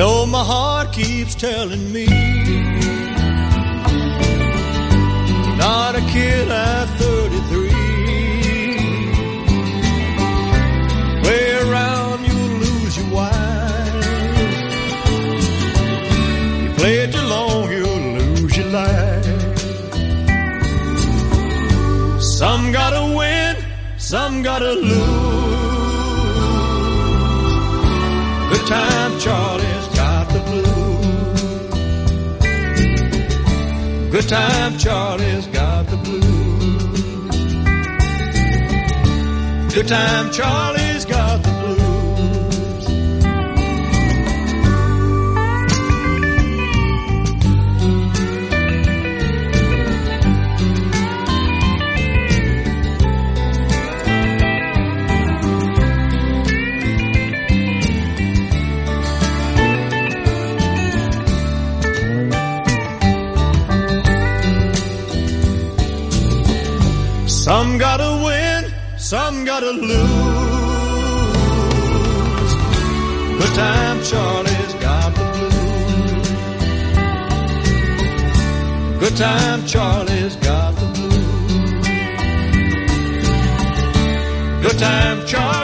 know my heart keeps telling me not a kid at 33. Way around you'll lose your wife. You play it too long, you'll lose your life. Some gotta win, some gotta lose. Good time, Charlie. the time Charlie's got the blues. Good time Charlie. Some gotta win, some gotta lose. But time Charlie's got the blues. Good time Charlie's got the blues. Good time Charlie.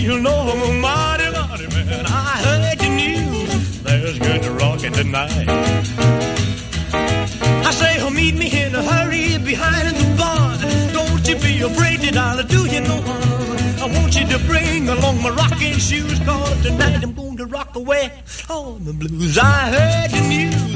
you know I'm a mighty mighty man. I heard you knew there's good rockin' tonight. I say, oh, meet me in a hurry behind the barn. Don't you be afraid that I'll do you no harm. I want you to bring along my rocking shoes, cause tonight I'm going to rock away all the blues. I heard the news.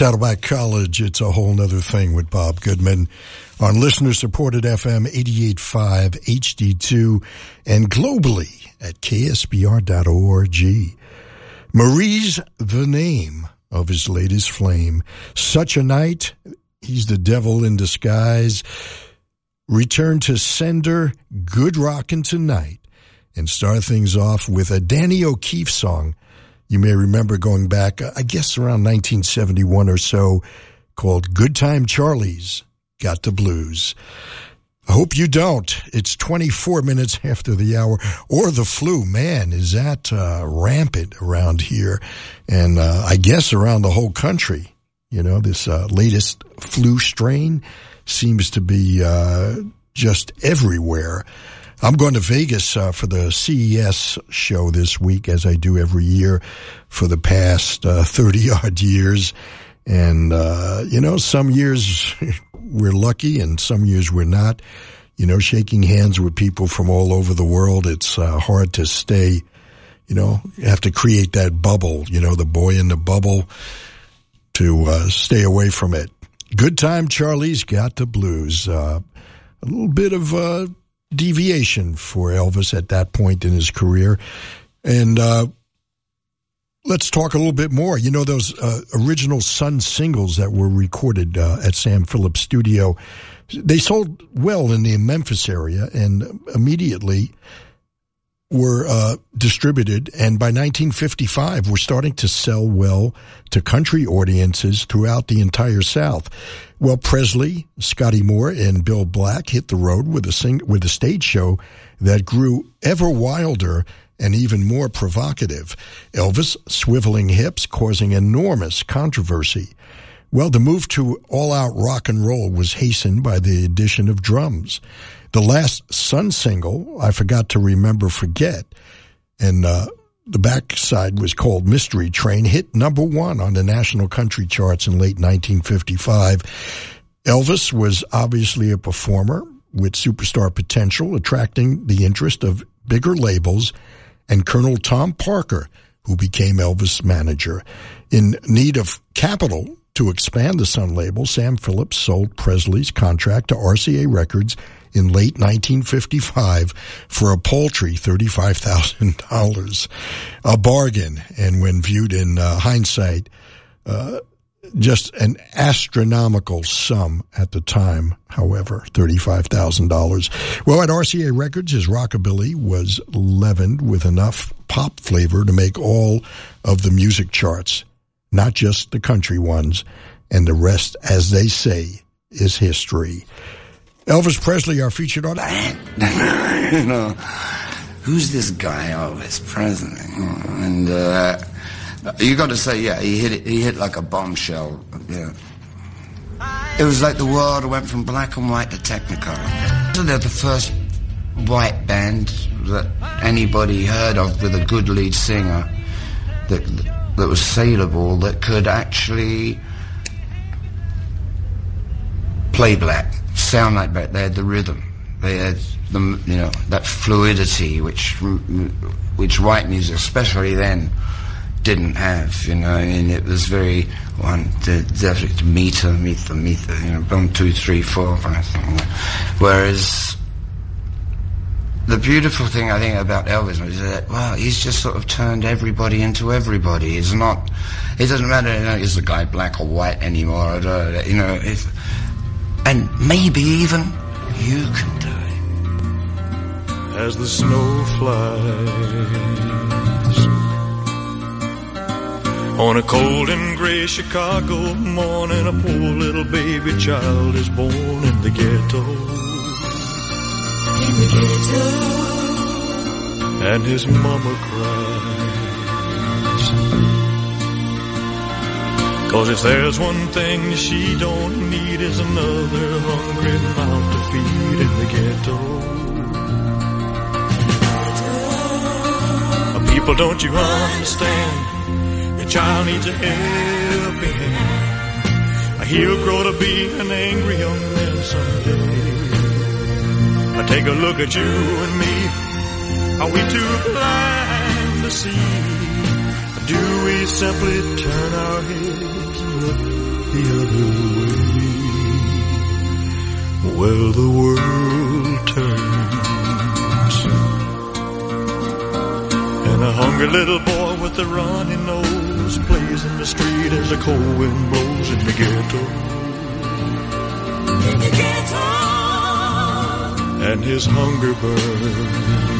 Saddleback College, it's a whole nother thing with Bob Goodman on listener supported FM 88.5 HD2 and globally at ksbr.org. Marie's the name of his latest flame. Such a night, he's the devil in disguise. Return to sender Good Rockin' Tonight and start things off with a Danny O'Keefe song you may remember going back, uh, I guess around 1971 or so, called Good Time Charlie's Got the Blues. I hope you don't. It's 24 minutes after the hour. Or the flu. Man, is that uh, rampant around here. And uh, I guess around the whole country. You know, this uh, latest flu strain seems to be uh, just everywhere. I'm going to Vegas uh, for the CES show this week, as I do every year for the past uh, 30 odd years. And, uh, you know, some years we're lucky and some years we're not. You know, shaking hands with people from all over the world, it's uh, hard to stay, you know, you have to create that bubble, you know, the boy in the bubble to uh, stay away from it. Good time, Charlie's got the blues. Uh, a little bit of uh, deviation for Elvis at that point in his career. And uh, let's talk a little bit more. You know, those uh, original Sun singles that were recorded uh, at Sam Phillips Studio, they sold well in the Memphis area and immediately were uh, distributed. And by 1955, were starting to sell well to country audiences throughout the entire South. Well, Presley, Scotty Moore, and Bill Black hit the road with a sing- with a stage show that grew ever wilder and even more provocative. Elvis swiveling hips causing enormous controversy. Well, the move to all-out rock and roll was hastened by the addition of drums. The last Sun single, I forgot to remember forget, and uh, the backside was called Mystery Train, hit number one on the national country charts in late 1955. Elvis was obviously a performer with superstar potential, attracting the interest of bigger labels and Colonel Tom Parker, who became Elvis' manager. In need of capital to expand the Sun label, Sam Phillips sold Presley's contract to RCA Records in late 1955 for a paltry $35,000. A bargain, and when viewed in uh, hindsight, uh, just an astronomical sum at the time, however, $35,000. Well, at RCA Records, his rockabilly was leavened with enough pop flavor to make all of the music charts, not just the country ones, and the rest, as they say, is history. Elvis Presley, are featured artist. you know, who's this guy, Elvis Presley? And uh, you got to say, yeah, he hit it, he hit like a bombshell. Yeah. It was like the world went from black and white to Technicolor. So they're the first white band that anybody heard of with a good lead singer that that was saleable that could actually play black, sound like black. They had the rhythm. They had the you know that fluidity which which white music, especially then, didn't have. You know, and it was very one the definite meter, meter, meter. You know, one, two, three, four, five. Whereas the beautiful thing I think about Elvis is that well, he's just sort of turned everybody into everybody. It's not. It doesn't matter. You know, is the guy black or white anymore? I You know, if and maybe even you can die. as the snow flies. On a cold and gray Chicago morning, a poor little baby child is born in the ghetto. In the ghetto. And his mama cries. Cause if there's one thing she don't need is another hungry mouth to feed in the ghetto. People, don't you understand? Your child needs a helping hand. He'll grow to be an angry young man someday. I take a look at you and me. Are we too blind to see? Do we simply turn our heads and look the other way? Well, the world turns. And a hungry little boy with a runny nose plays in the street as the cold wind blows in the ghetto. In the ghetto. And his hunger burns.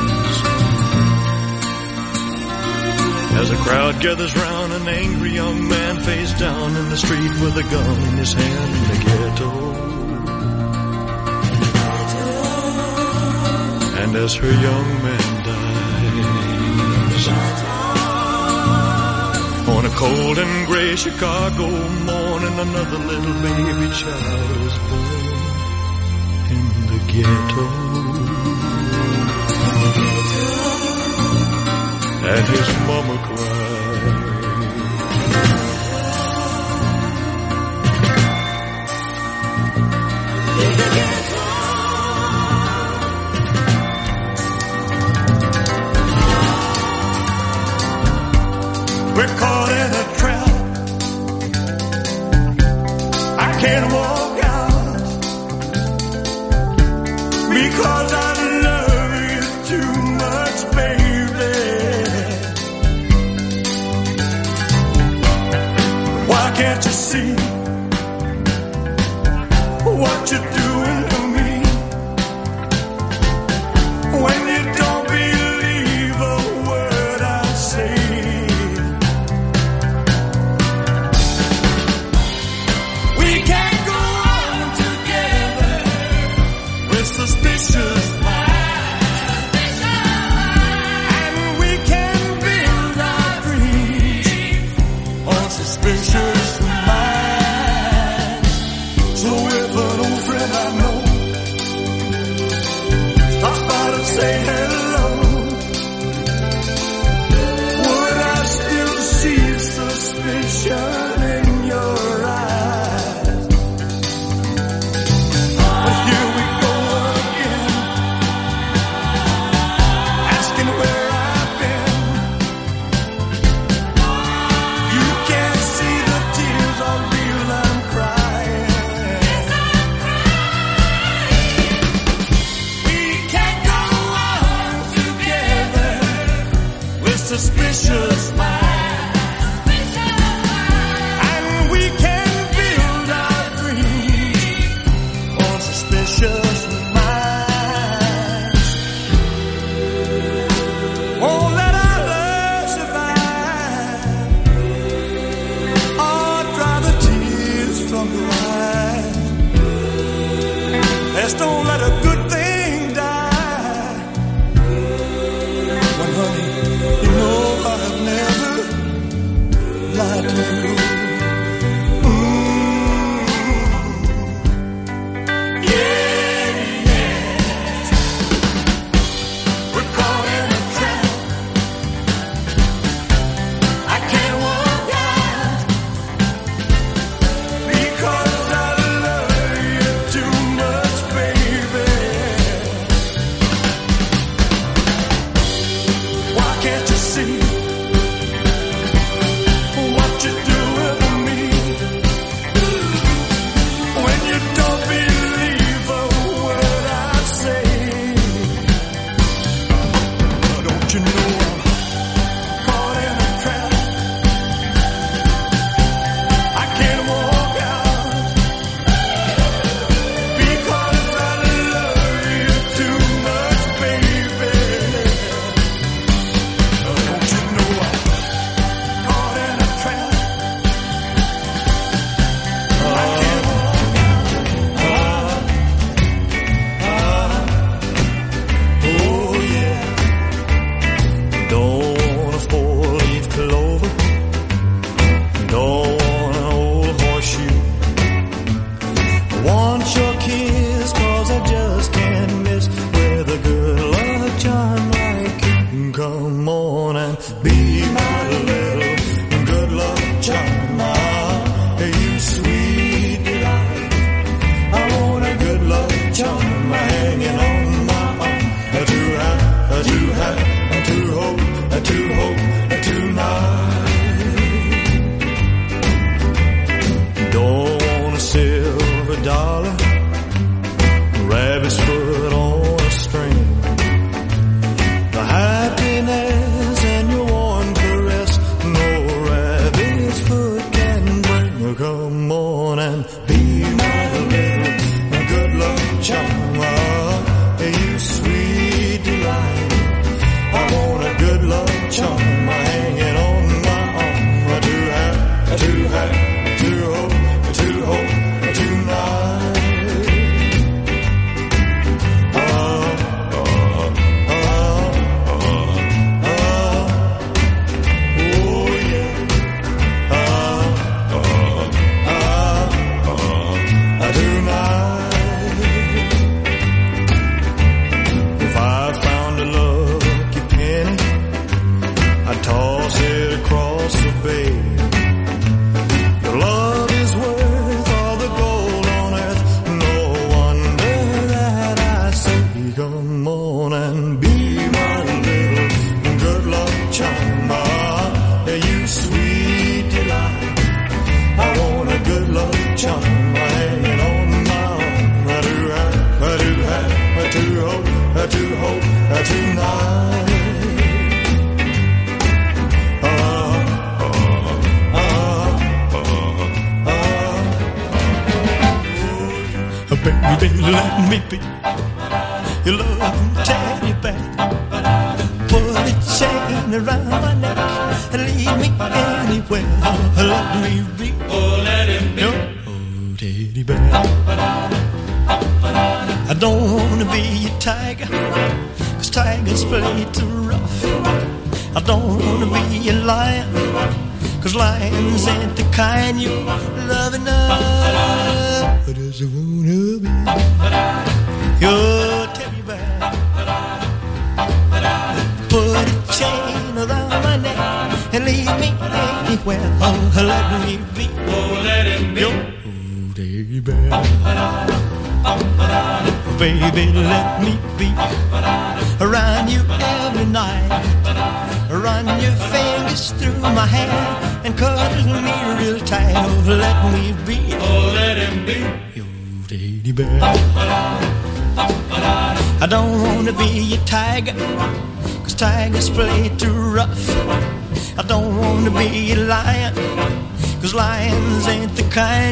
As a crowd gathers round, an angry young man face down in the street with a gun in his hand in the ghetto. And as her young man dies, on a cold and gray Chicago morning, another little baby child is born in the ghetto. And his mama cried. We're caught in a trap. I can't walk out because I see what you're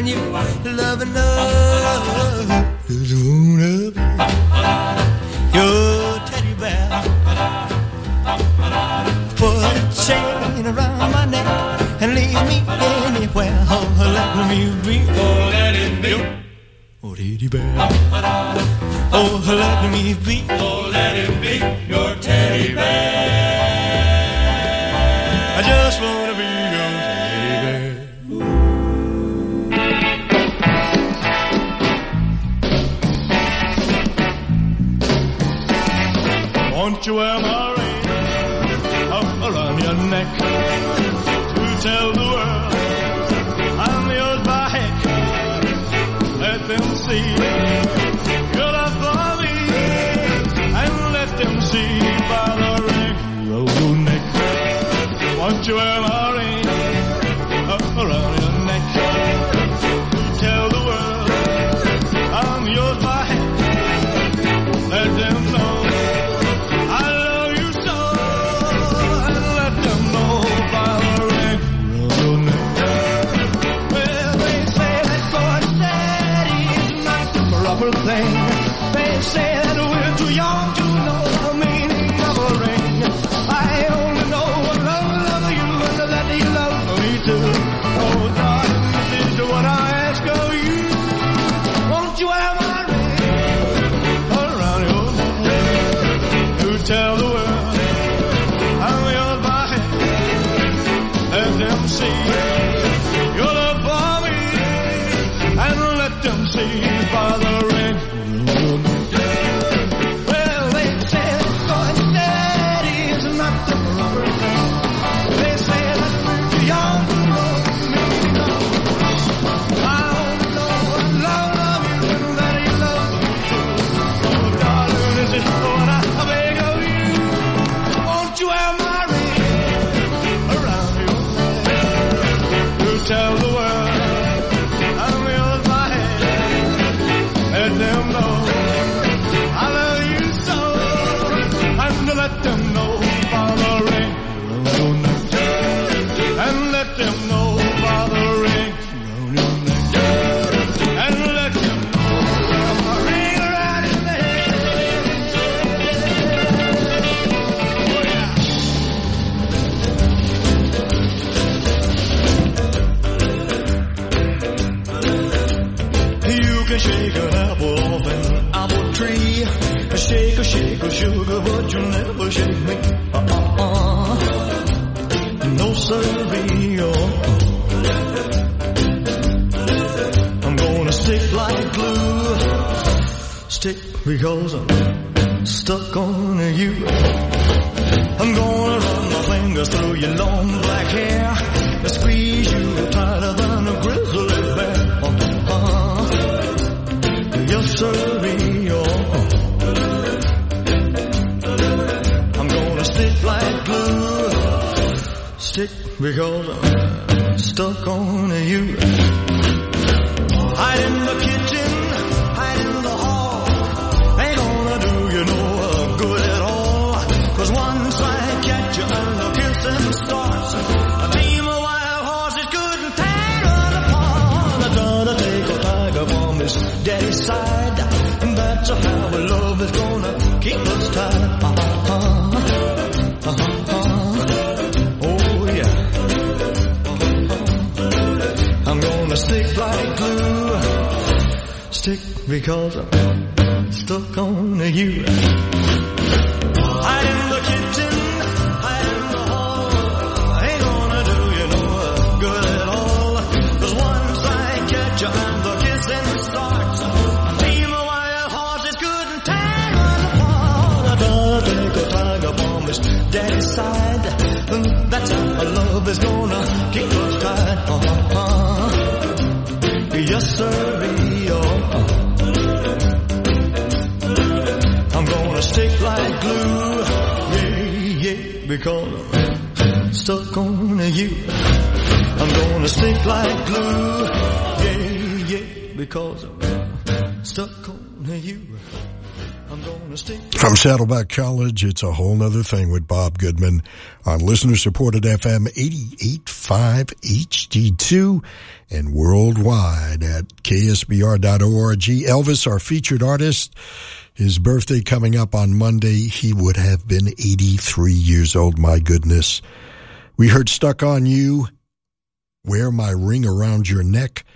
and you love and love. There's a wound your teddy bear. Put a chain around my neck and leave me anywhere. Oh, let me be. Oh, let it be. Oh, teddy bear. Oh, let me be. because I'm stuck on you. Saddleback College, it's a whole nother thing with Bob Goodman on listener supported FM 88.5 HD2 and worldwide at ksbr.org. Elvis, our featured artist, his birthday coming up on Monday. He would have been 83 years old. My goodness. We heard Stuck on You, Wear My Ring Around Your Neck,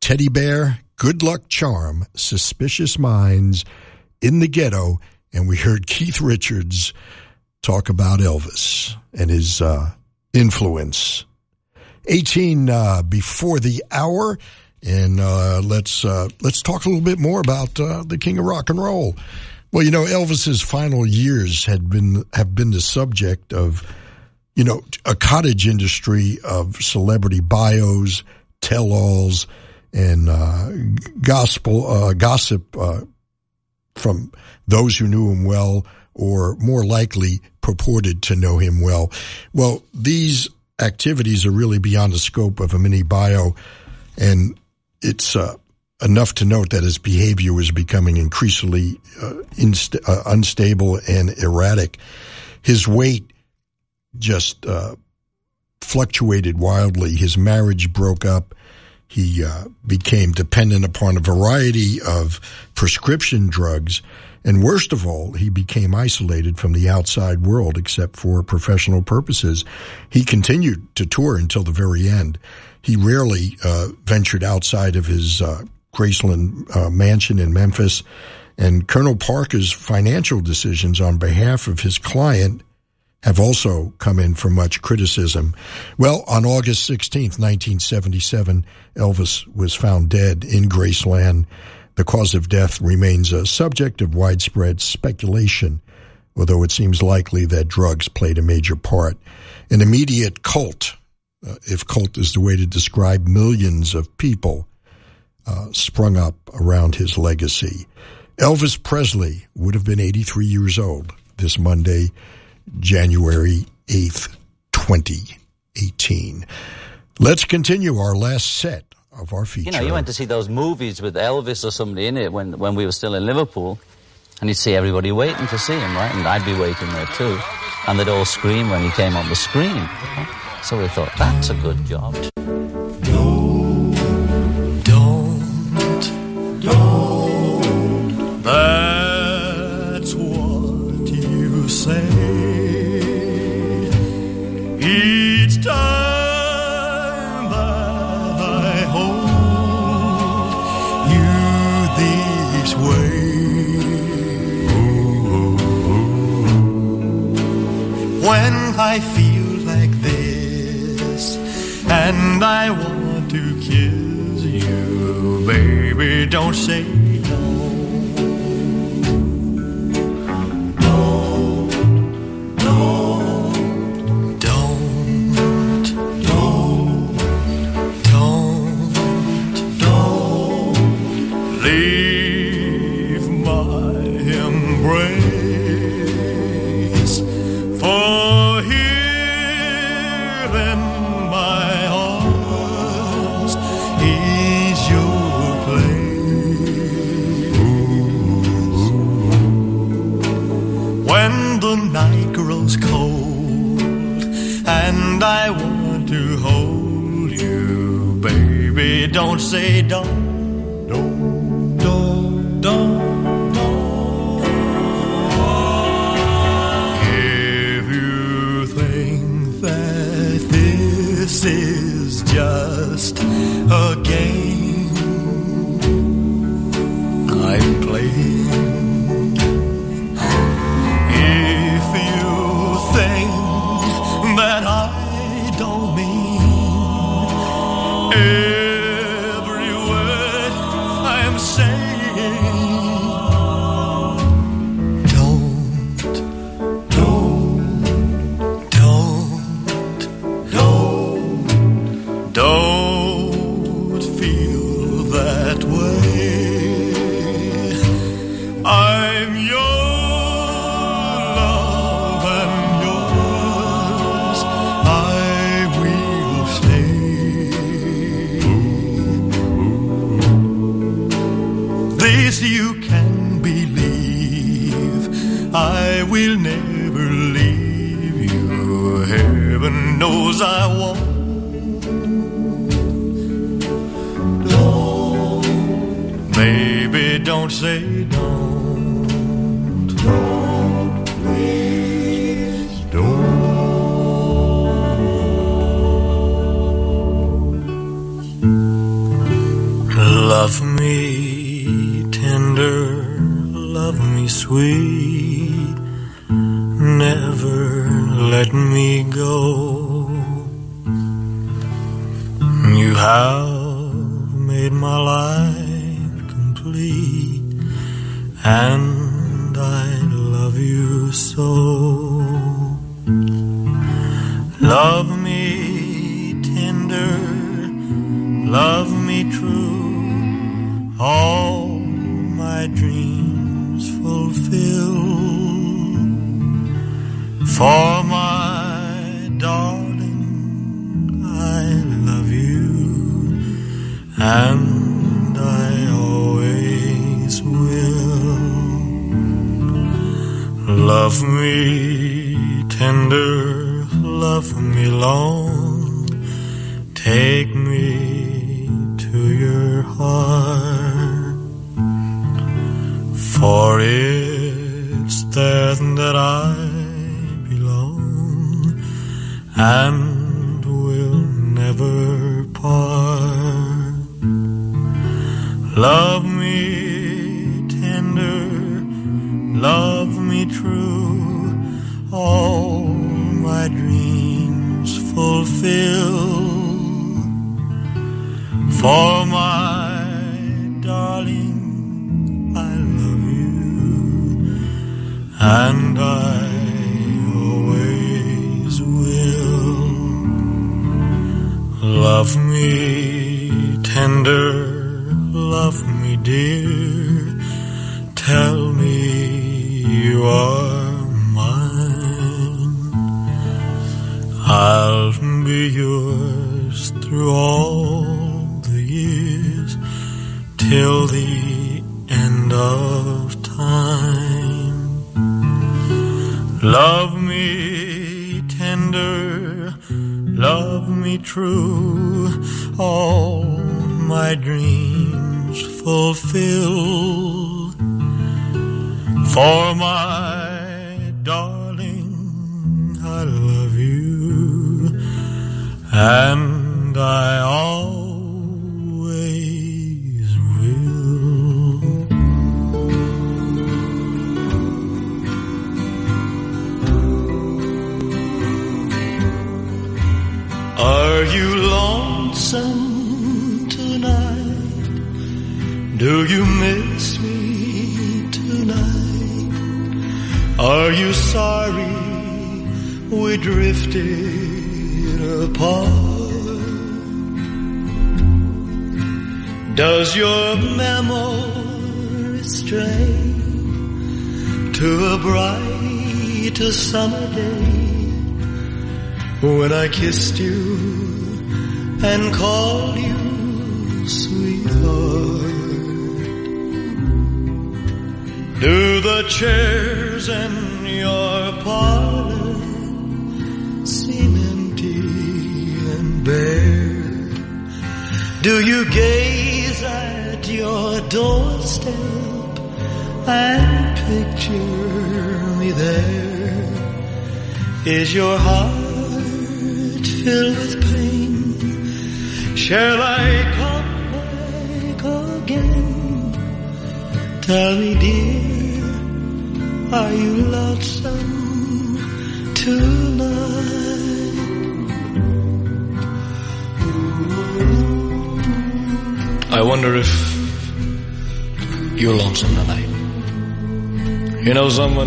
Teddy Bear, Good Luck Charm, Suspicious Minds, In the Ghetto, and we heard Keith Richards talk about Elvis and his uh, influence. 18 uh, before the hour, and uh, let's uh, let's talk a little bit more about uh, the King of Rock and Roll. Well, you know, Elvis's final years had been have been the subject of you know a cottage industry of celebrity bios, tell-alls, and uh, gospel uh, gossip uh, from those who knew him well or more likely purported to know him well. Well, these activities are really beyond the scope of a mini bio, and it's uh, enough to note that his behavior was becoming increasingly uh, inst- uh, unstable and erratic. His weight just uh, fluctuated wildly. His marriage broke up. He uh, became dependent upon a variety of prescription drugs. And worst of all, he became isolated from the outside world except for professional purposes. He continued to tour until the very end. He rarely uh, ventured outside of his uh, Graceland uh, mansion in Memphis. And Colonel Parker's financial decisions on behalf of his client have also come in for much criticism. Well, on August 16th, 1977, Elvis was found dead in Graceland. The cause of death remains a subject of widespread speculation, although it seems likely that drugs played a major part. An immediate cult, uh, if cult is the way to describe millions of people, uh, sprung up around his legacy. Elvis Presley would have been 83 years old this Monday, January 8th, 2018. Let's continue our last set of our feature. You know, you went to see those movies with Elvis or somebody in it when, when we were still in Liverpool, and you'd see everybody waiting to see him, right? And I'd be waiting there too. And they'd all scream when he came on the screen. So we thought, that's a good job.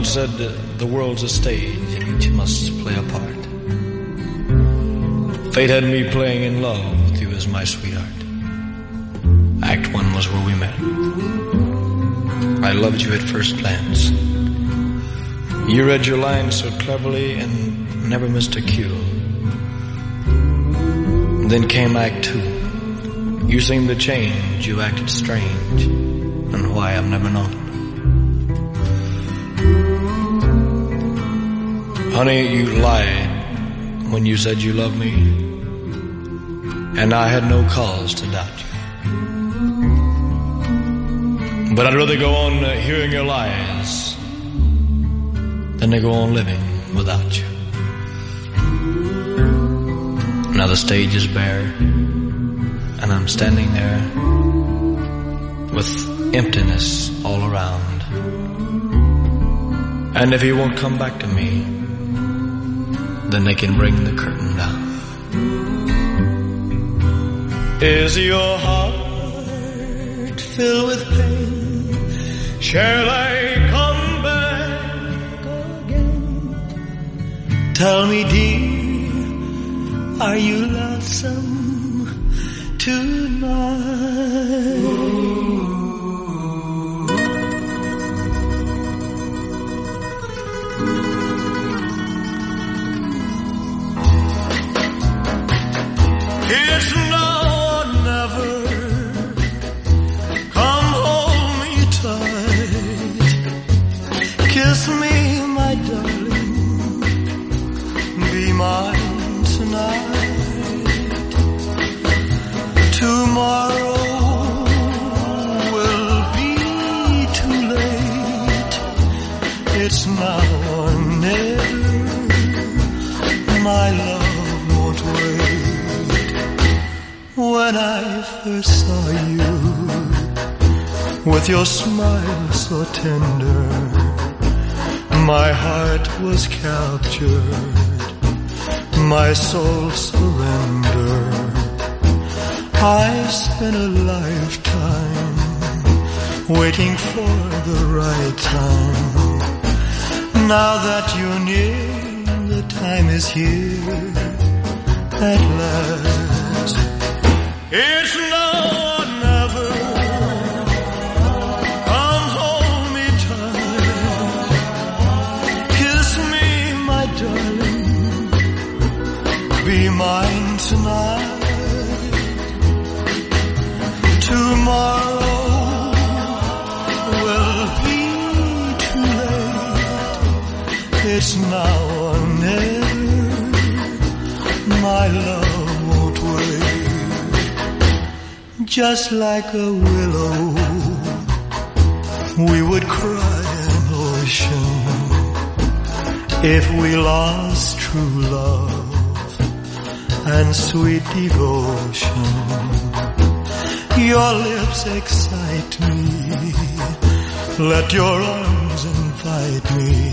Someone said the world's a stage and each must play a part. Fate had me playing in love with you as my sweetheart. Act one was where we met. I loved you at first glance. You read your lines so cleverly and never missed a cue. Then came Act two. You seemed to change, you acted strange, and why I've never known. Honey, you lied when you said you loved me, and I had no cause to doubt you. But I'd rather go on uh, hearing your lies than to go on living without you. Now the stage is bare, and I'm standing there with emptiness all around. And if he won't come back to me, then they can bring the curtain down. Is your heart filled with pain? Shall I come back again? Tell me, dear, are you lonesome tonight? Your smile so tender, my heart was captured, my soul surrendered. I spent a lifetime waiting for the right time. Now that you're near, the time is here at last. It's now It's now or never. My love won't wait just like a willow, we would cry an ocean if we lost true love and sweet devotion. Your lips excite me, let your arms invite me,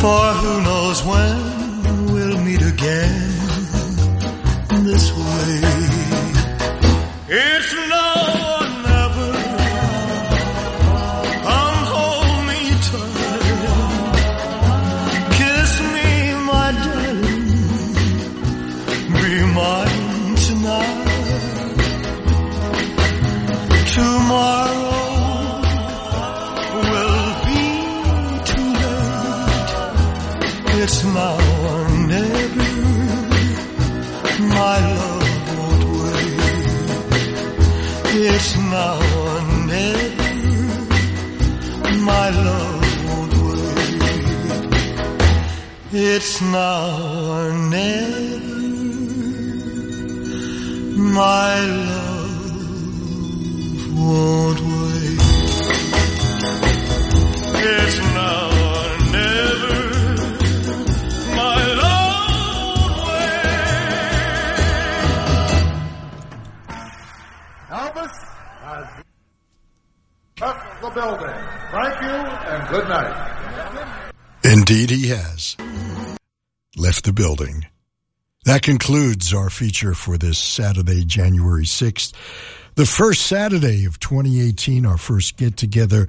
for who knows when we'll meet again this way. It's It's now or never. My love won't wait. It's now or never. My love Elvis has the building. Thank you and good night. Indeed, he has the building. That concludes our feature for this Saturday, January 6th, the first Saturday of 2018, our first get together.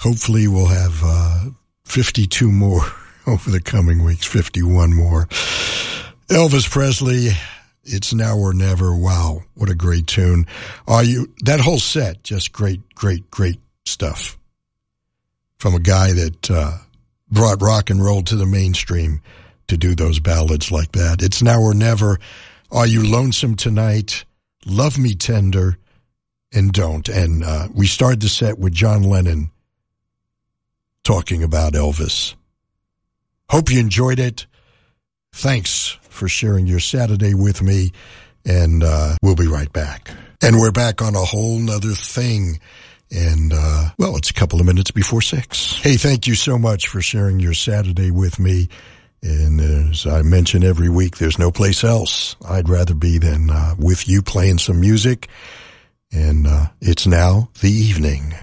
Hopefully, we'll have uh, 52 more over the coming weeks, 51 more. Elvis Presley, It's Now or Never. Wow, what a great tune. Are you, that whole set, just great, great, great stuff. From a guy that, uh, brought rock and roll to the mainstream to do those ballads like that. It's Now or Never. Are You Lonesome Tonight? Love Me Tender and Don't. And uh, we started the set with John Lennon talking about Elvis. Hope you enjoyed it. Thanks for sharing your Saturday with me. And uh, we'll be right back. And we're back on a whole nother thing. And, uh, well, it's a couple of minutes before six. Hey, thank you so much for sharing your Saturday with me. And as I mention every week, there's no place else I'd rather be than uh, with you playing some music And uh, it's now the evening.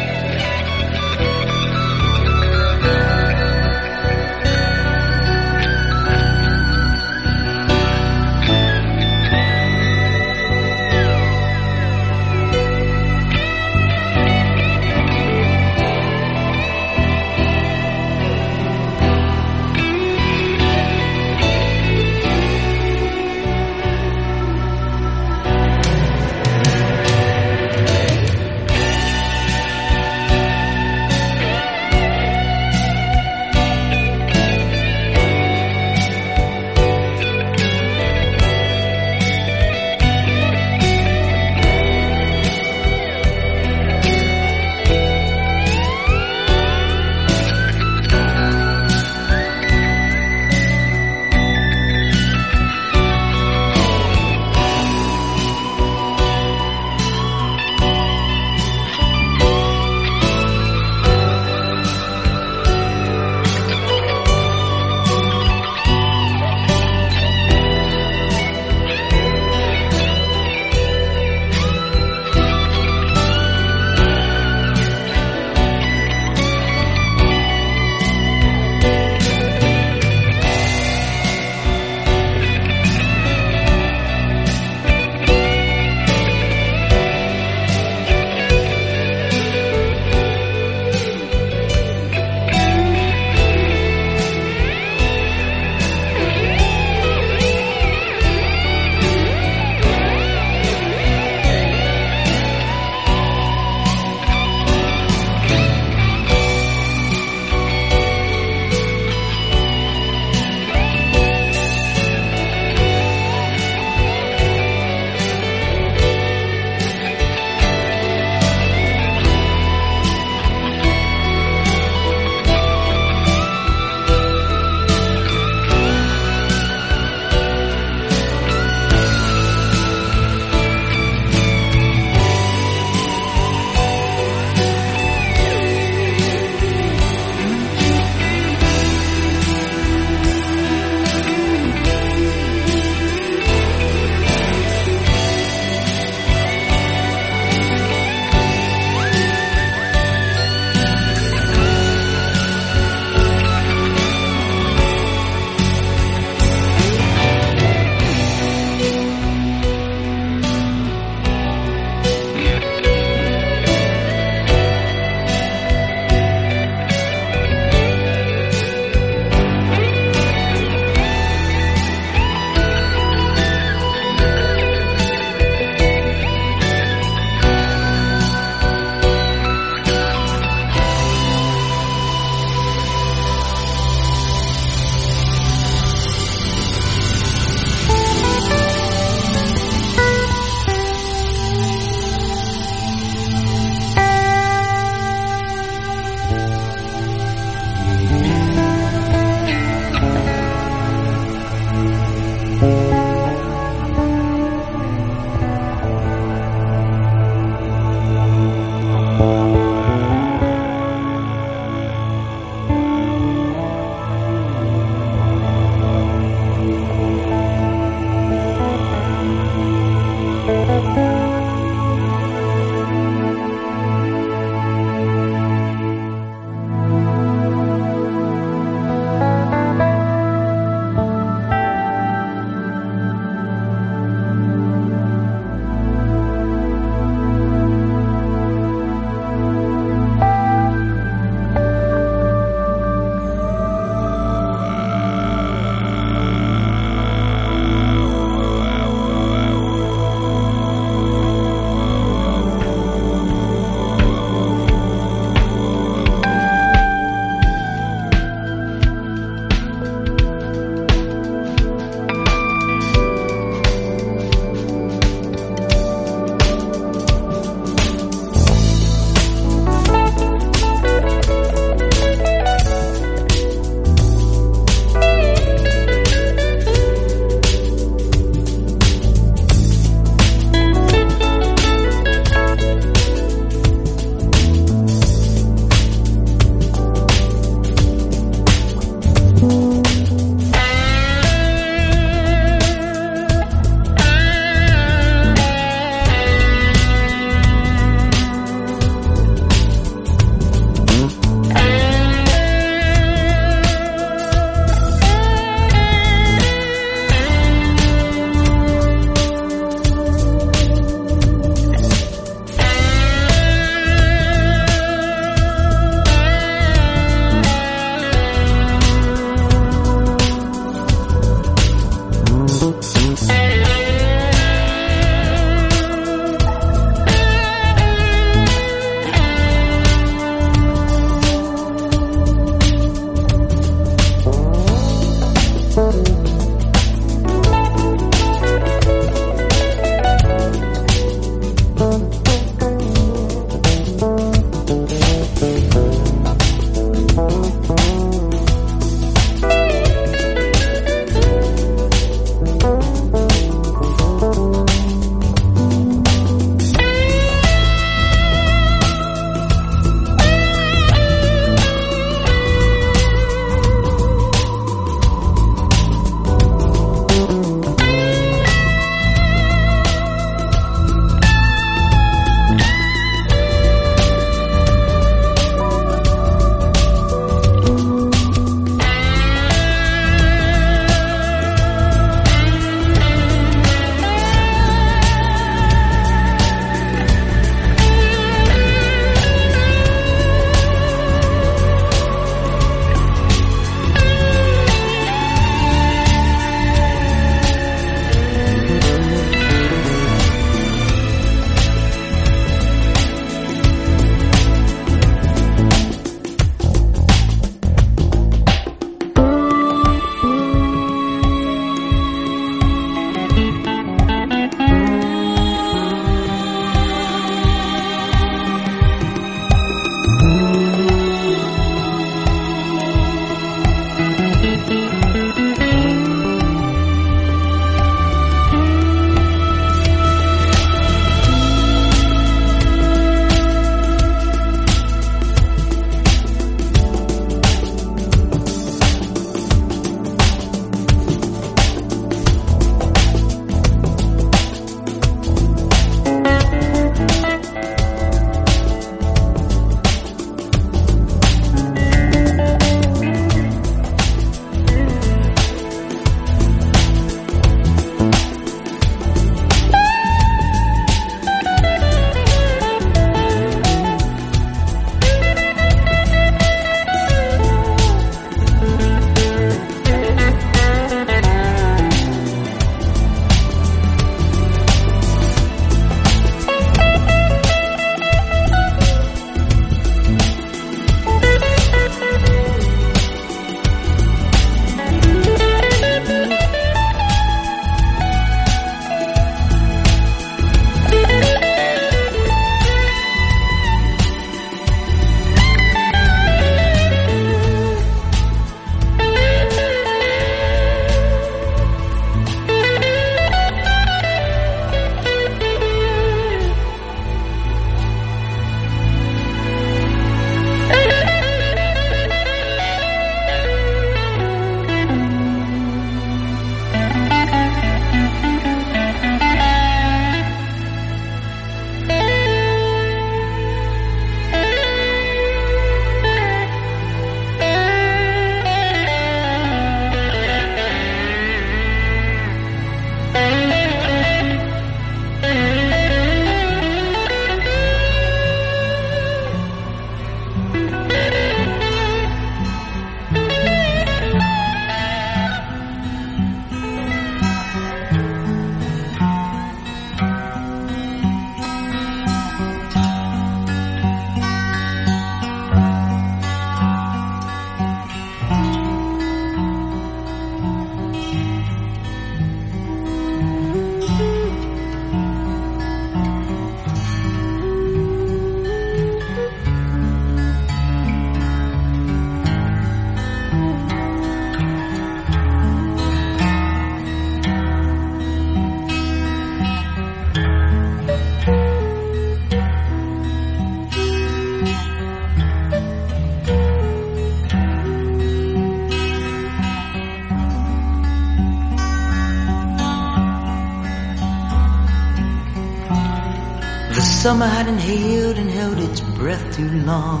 Summer had inhaled and held its breath too long.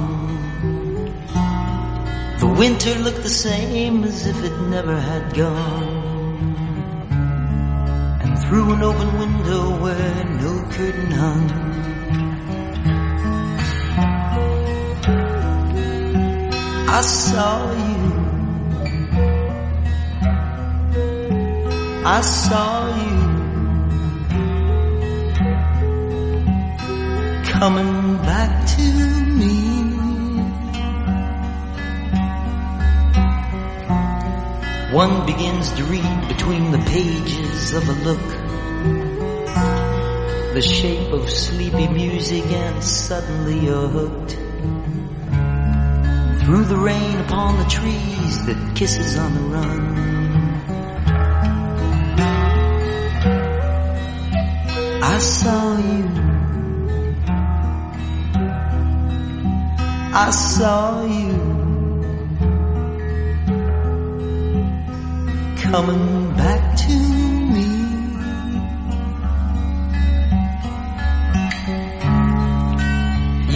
The winter looked the same as if it never had gone. And through an open window where no curtain hung, I saw you. I saw you coming back to me. One begins to read between the pages of a look. The shape of sleepy music and suddenly you're hooked. Through the rain upon the trees that kisses on the run. I saw you. I saw you coming back to me.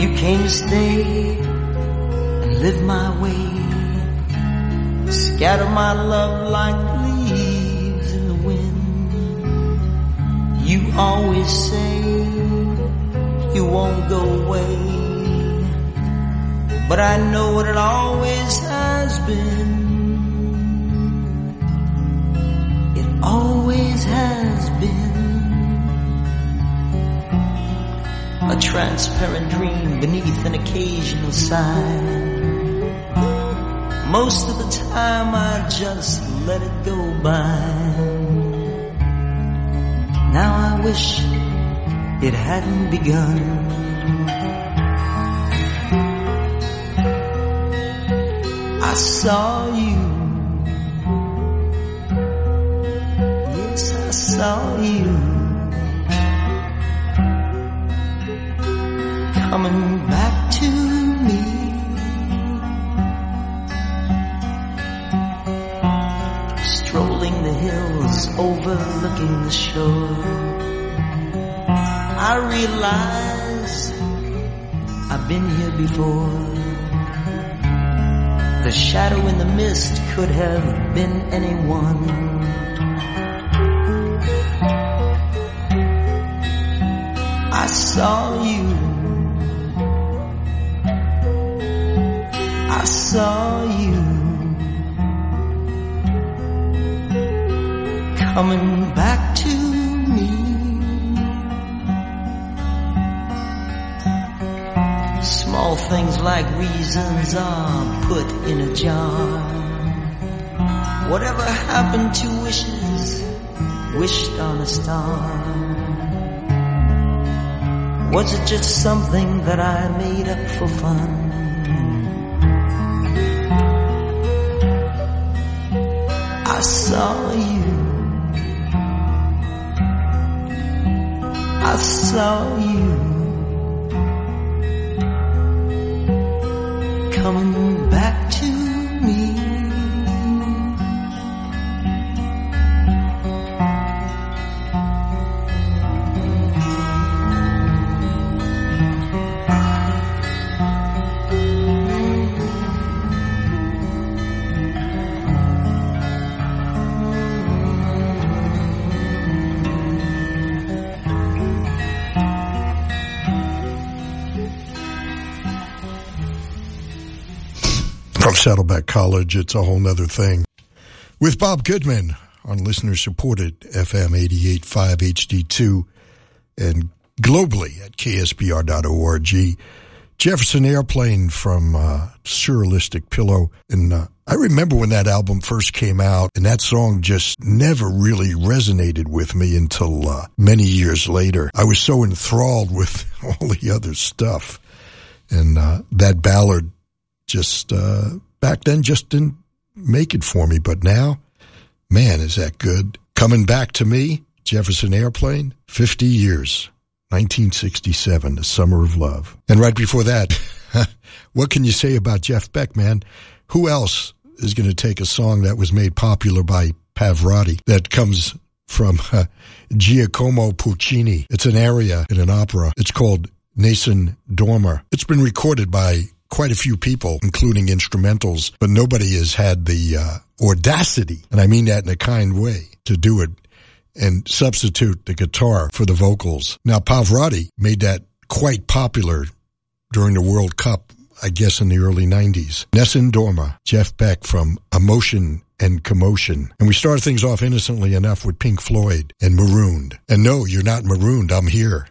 You came to stay and live my way, scatter my love like leaves in the wind. You always say you won't go away, but I know what it always has been. It always has been a transparent dream beneath an occasional sigh. Most of the time I just let it go by. Now I wish it hadn't begun. Saw you. Yes, I saw you. Shadow in the mist could have been anyone. I saw you. I saw you coming back like reasons are put in a jar. Whatever happened to wishes wished on a star? Was it just something that I made up for fun? College, it's a whole nother thing. With Bob Goodman on listener supported FM 885 HD2 and globally at ksbr.org. Jefferson Airplane from uh, Surrealistic Pillow. And uh, I remember when that album first came out, and that song just never really resonated with me until uh, many years later. I was so enthralled with all the other stuff. And uh, that ballad just uh, back then just didn't make it for me. But now, man, is that good. Coming back to me, Jefferson Airplane, 50 years. 1967, The Summer of Love. And right before that, what can you say about Jeff Beck, man? Who else is going to take a song that was made popular by Pavarotti that comes from uh, Giacomo Puccini? It's an aria in an opera. It's called Nessun Dorma. It's been recorded by quite a few people, including instrumentals, but nobody has had the uh, audacity, and I mean that in a kind way, to do it and substitute the guitar for the vocals. Now, Pavarotti made that quite popular during the World Cup, I guess in the early 90s. Nessun Dorma, Jeff Beck from Emotion and Commotion. And we started things off innocently enough with Pink Floyd and Marooned. And no, you're not marooned, I'm here.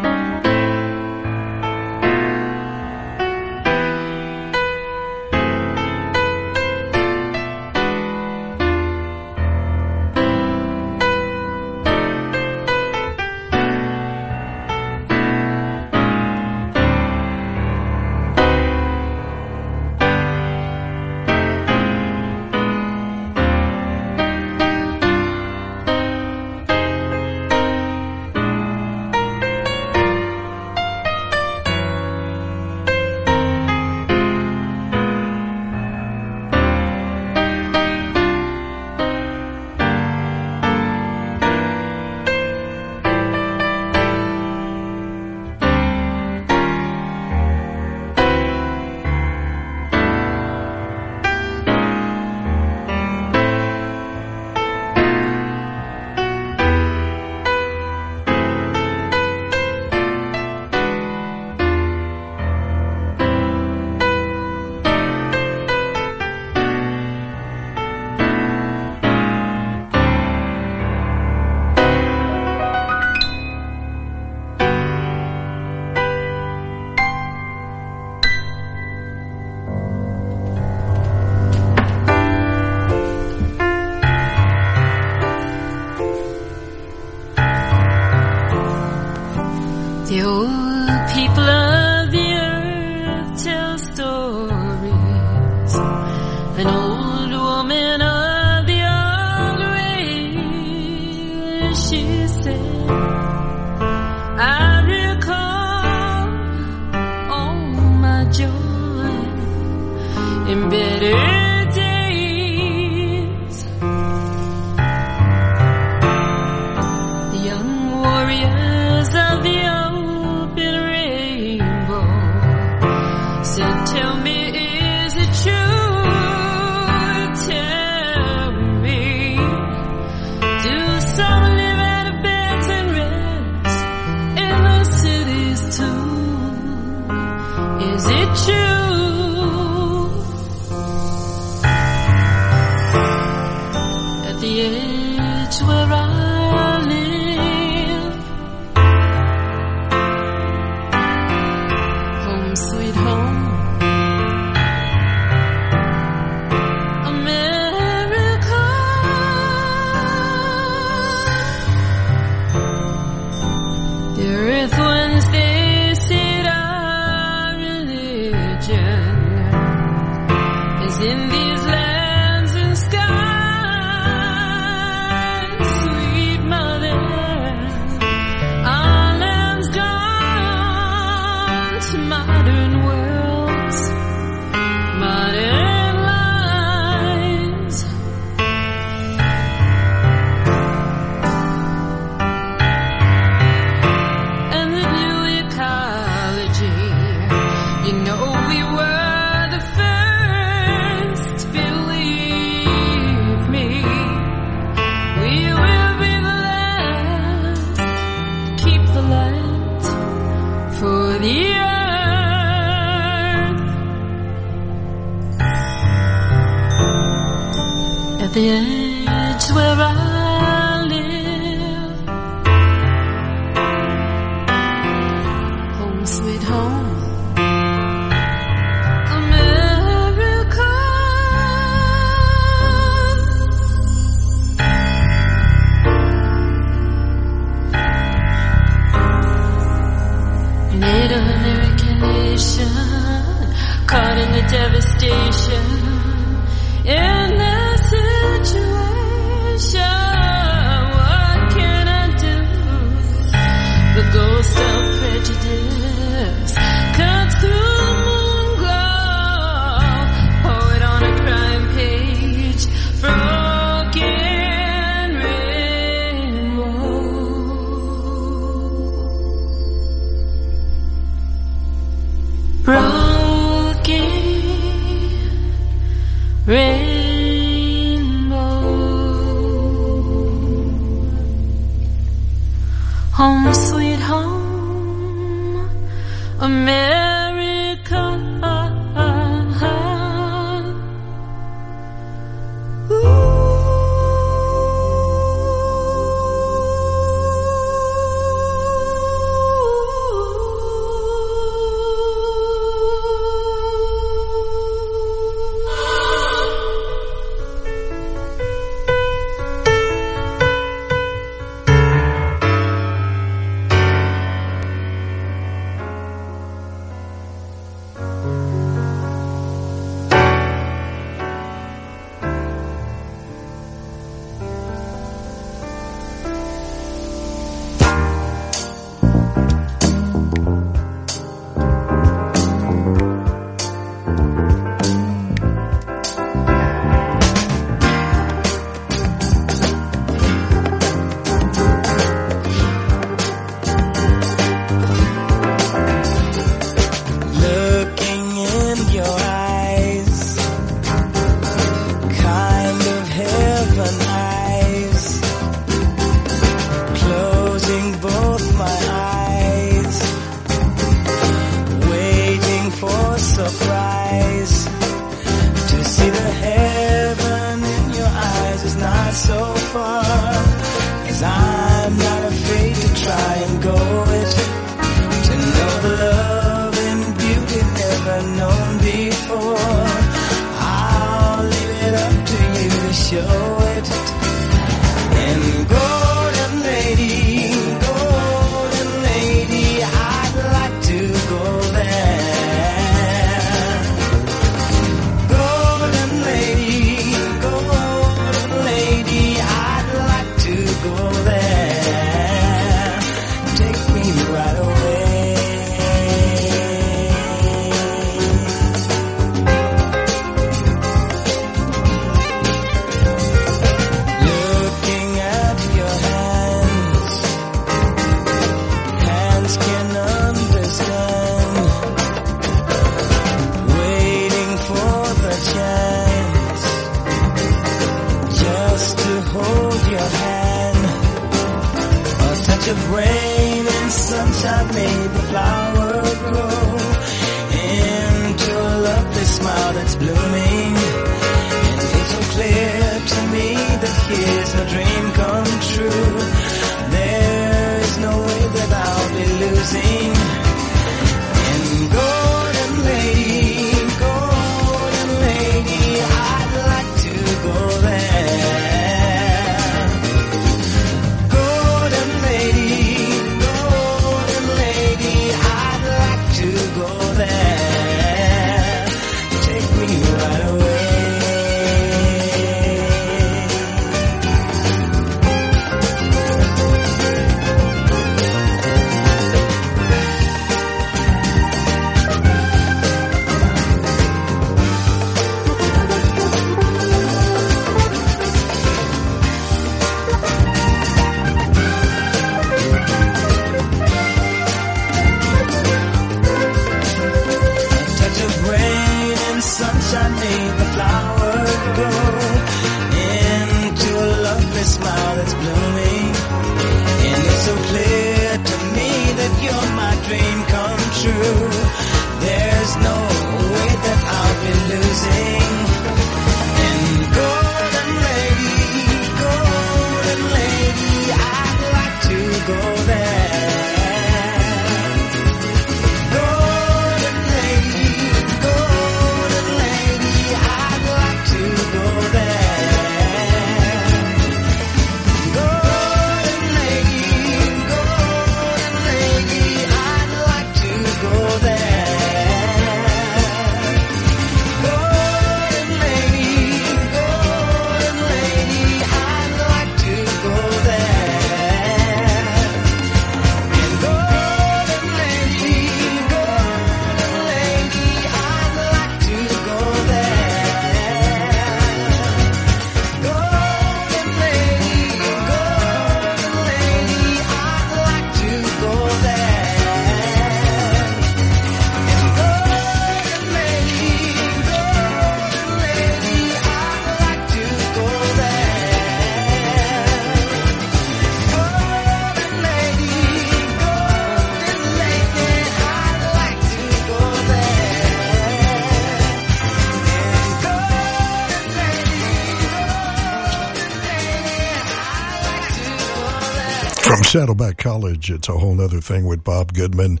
Saddleback College, it's a whole other thing with Bob Goodman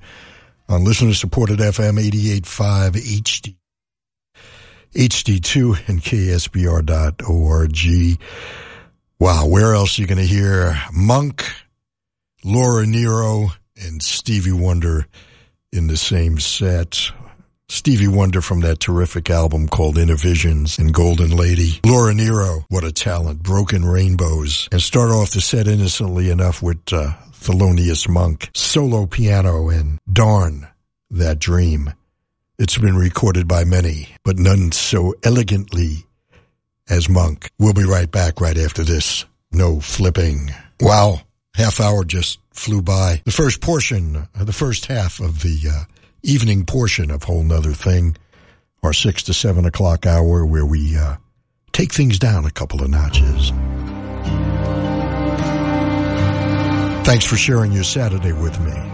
on listener supported FM 88.5 HD. HD2 and KSBR.org. Wow, where else are you going to hear Monk, Laura Nyro, and Stevie Wonder in the same set? Stevie Wonder from that terrific album called Innervisions and Golden Lady. Laura Nyro, what a talent. Broken Rainbows. And start off the set innocently enough with uh, Thelonious Monk. Solo piano and Darn, That Dream. It's been recorded by many, but none so elegantly as Monk. We'll be right back right after this. No flipping. Wow. Half hour just flew by. The first portion, the first half of the uh, evening portion of Whole Nother Thing, our six to seven o'clock hour where we uh, take things down a couple of notches. Thanks for sharing your Saturday with me.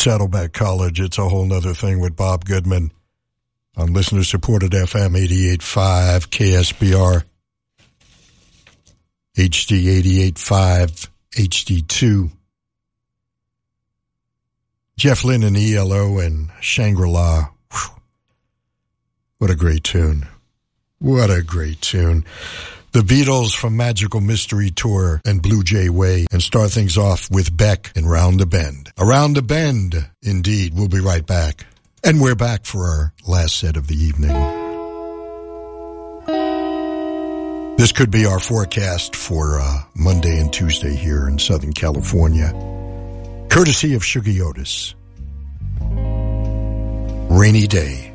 Saddleback College, it's a whole nother thing with Bob Goodman on listener supported FM 88.5 KSBR HD 88.5 HD2 Jeff Lynne and ELO and Shangri-La. What a great tune. What a great tune. The Beatles from Magical Mystery Tour and Blue Jay Way and start things off with Beck and Round the Bend. Around the Bend, indeed. We'll be right back. And we're back for our last set of the evening. This could be our forecast for uh, Monday and Tuesday here in Southern California. courtesy of Shuggie Otis. Rainy Day.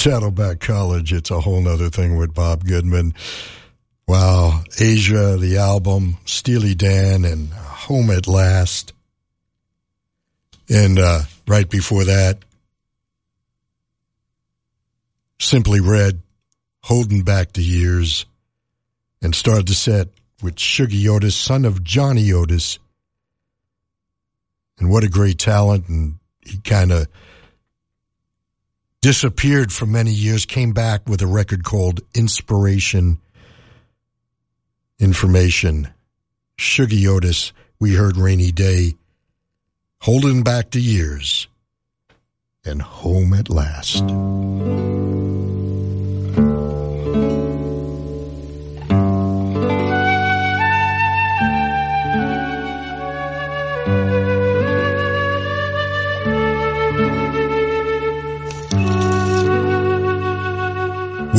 Saddleback College, it's a whole nother thing with Bob Goodman. Wow. Aja, the album, Steely Dan, and Home at Last. And uh, right before that, Simply Red, Holding Back the Years, and started the set with Shuggie Otis, son of Johnny Otis. And what a great talent. And he kind of disappeared for many years, came back with a record called Inspiration Information. Shuggie Otis, we heard Rainy Day, Holding Back the Years, and Home at Last.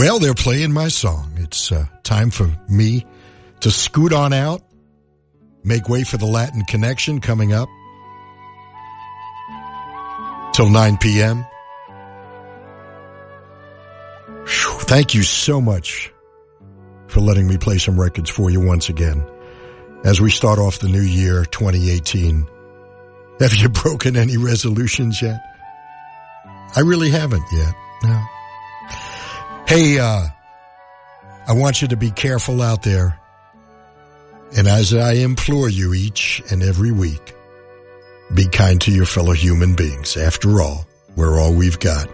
Well, they're playing my song. It's uh, time for me to scoot on out, make way for the Latin Connection coming up till 9 p.m. Phew, thank you so much for letting me play some records for you once again as we start off the new year 2018. Have you broken any resolutions yet? I really haven't yet. No. Hey, uh, I want you to be careful out there. And as I implore you each and every week, be kind to your fellow human beings. After all, we're all we've got.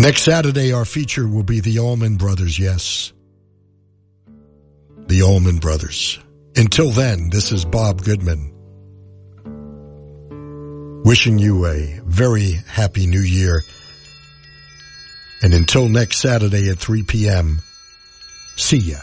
Next Saturday, our feature will be the Allman Brothers. Yes. The Allman Brothers. Until then, this is Bob Goodman. Wishing you a very happy new year. And until next Saturday at 3 p.m., see ya.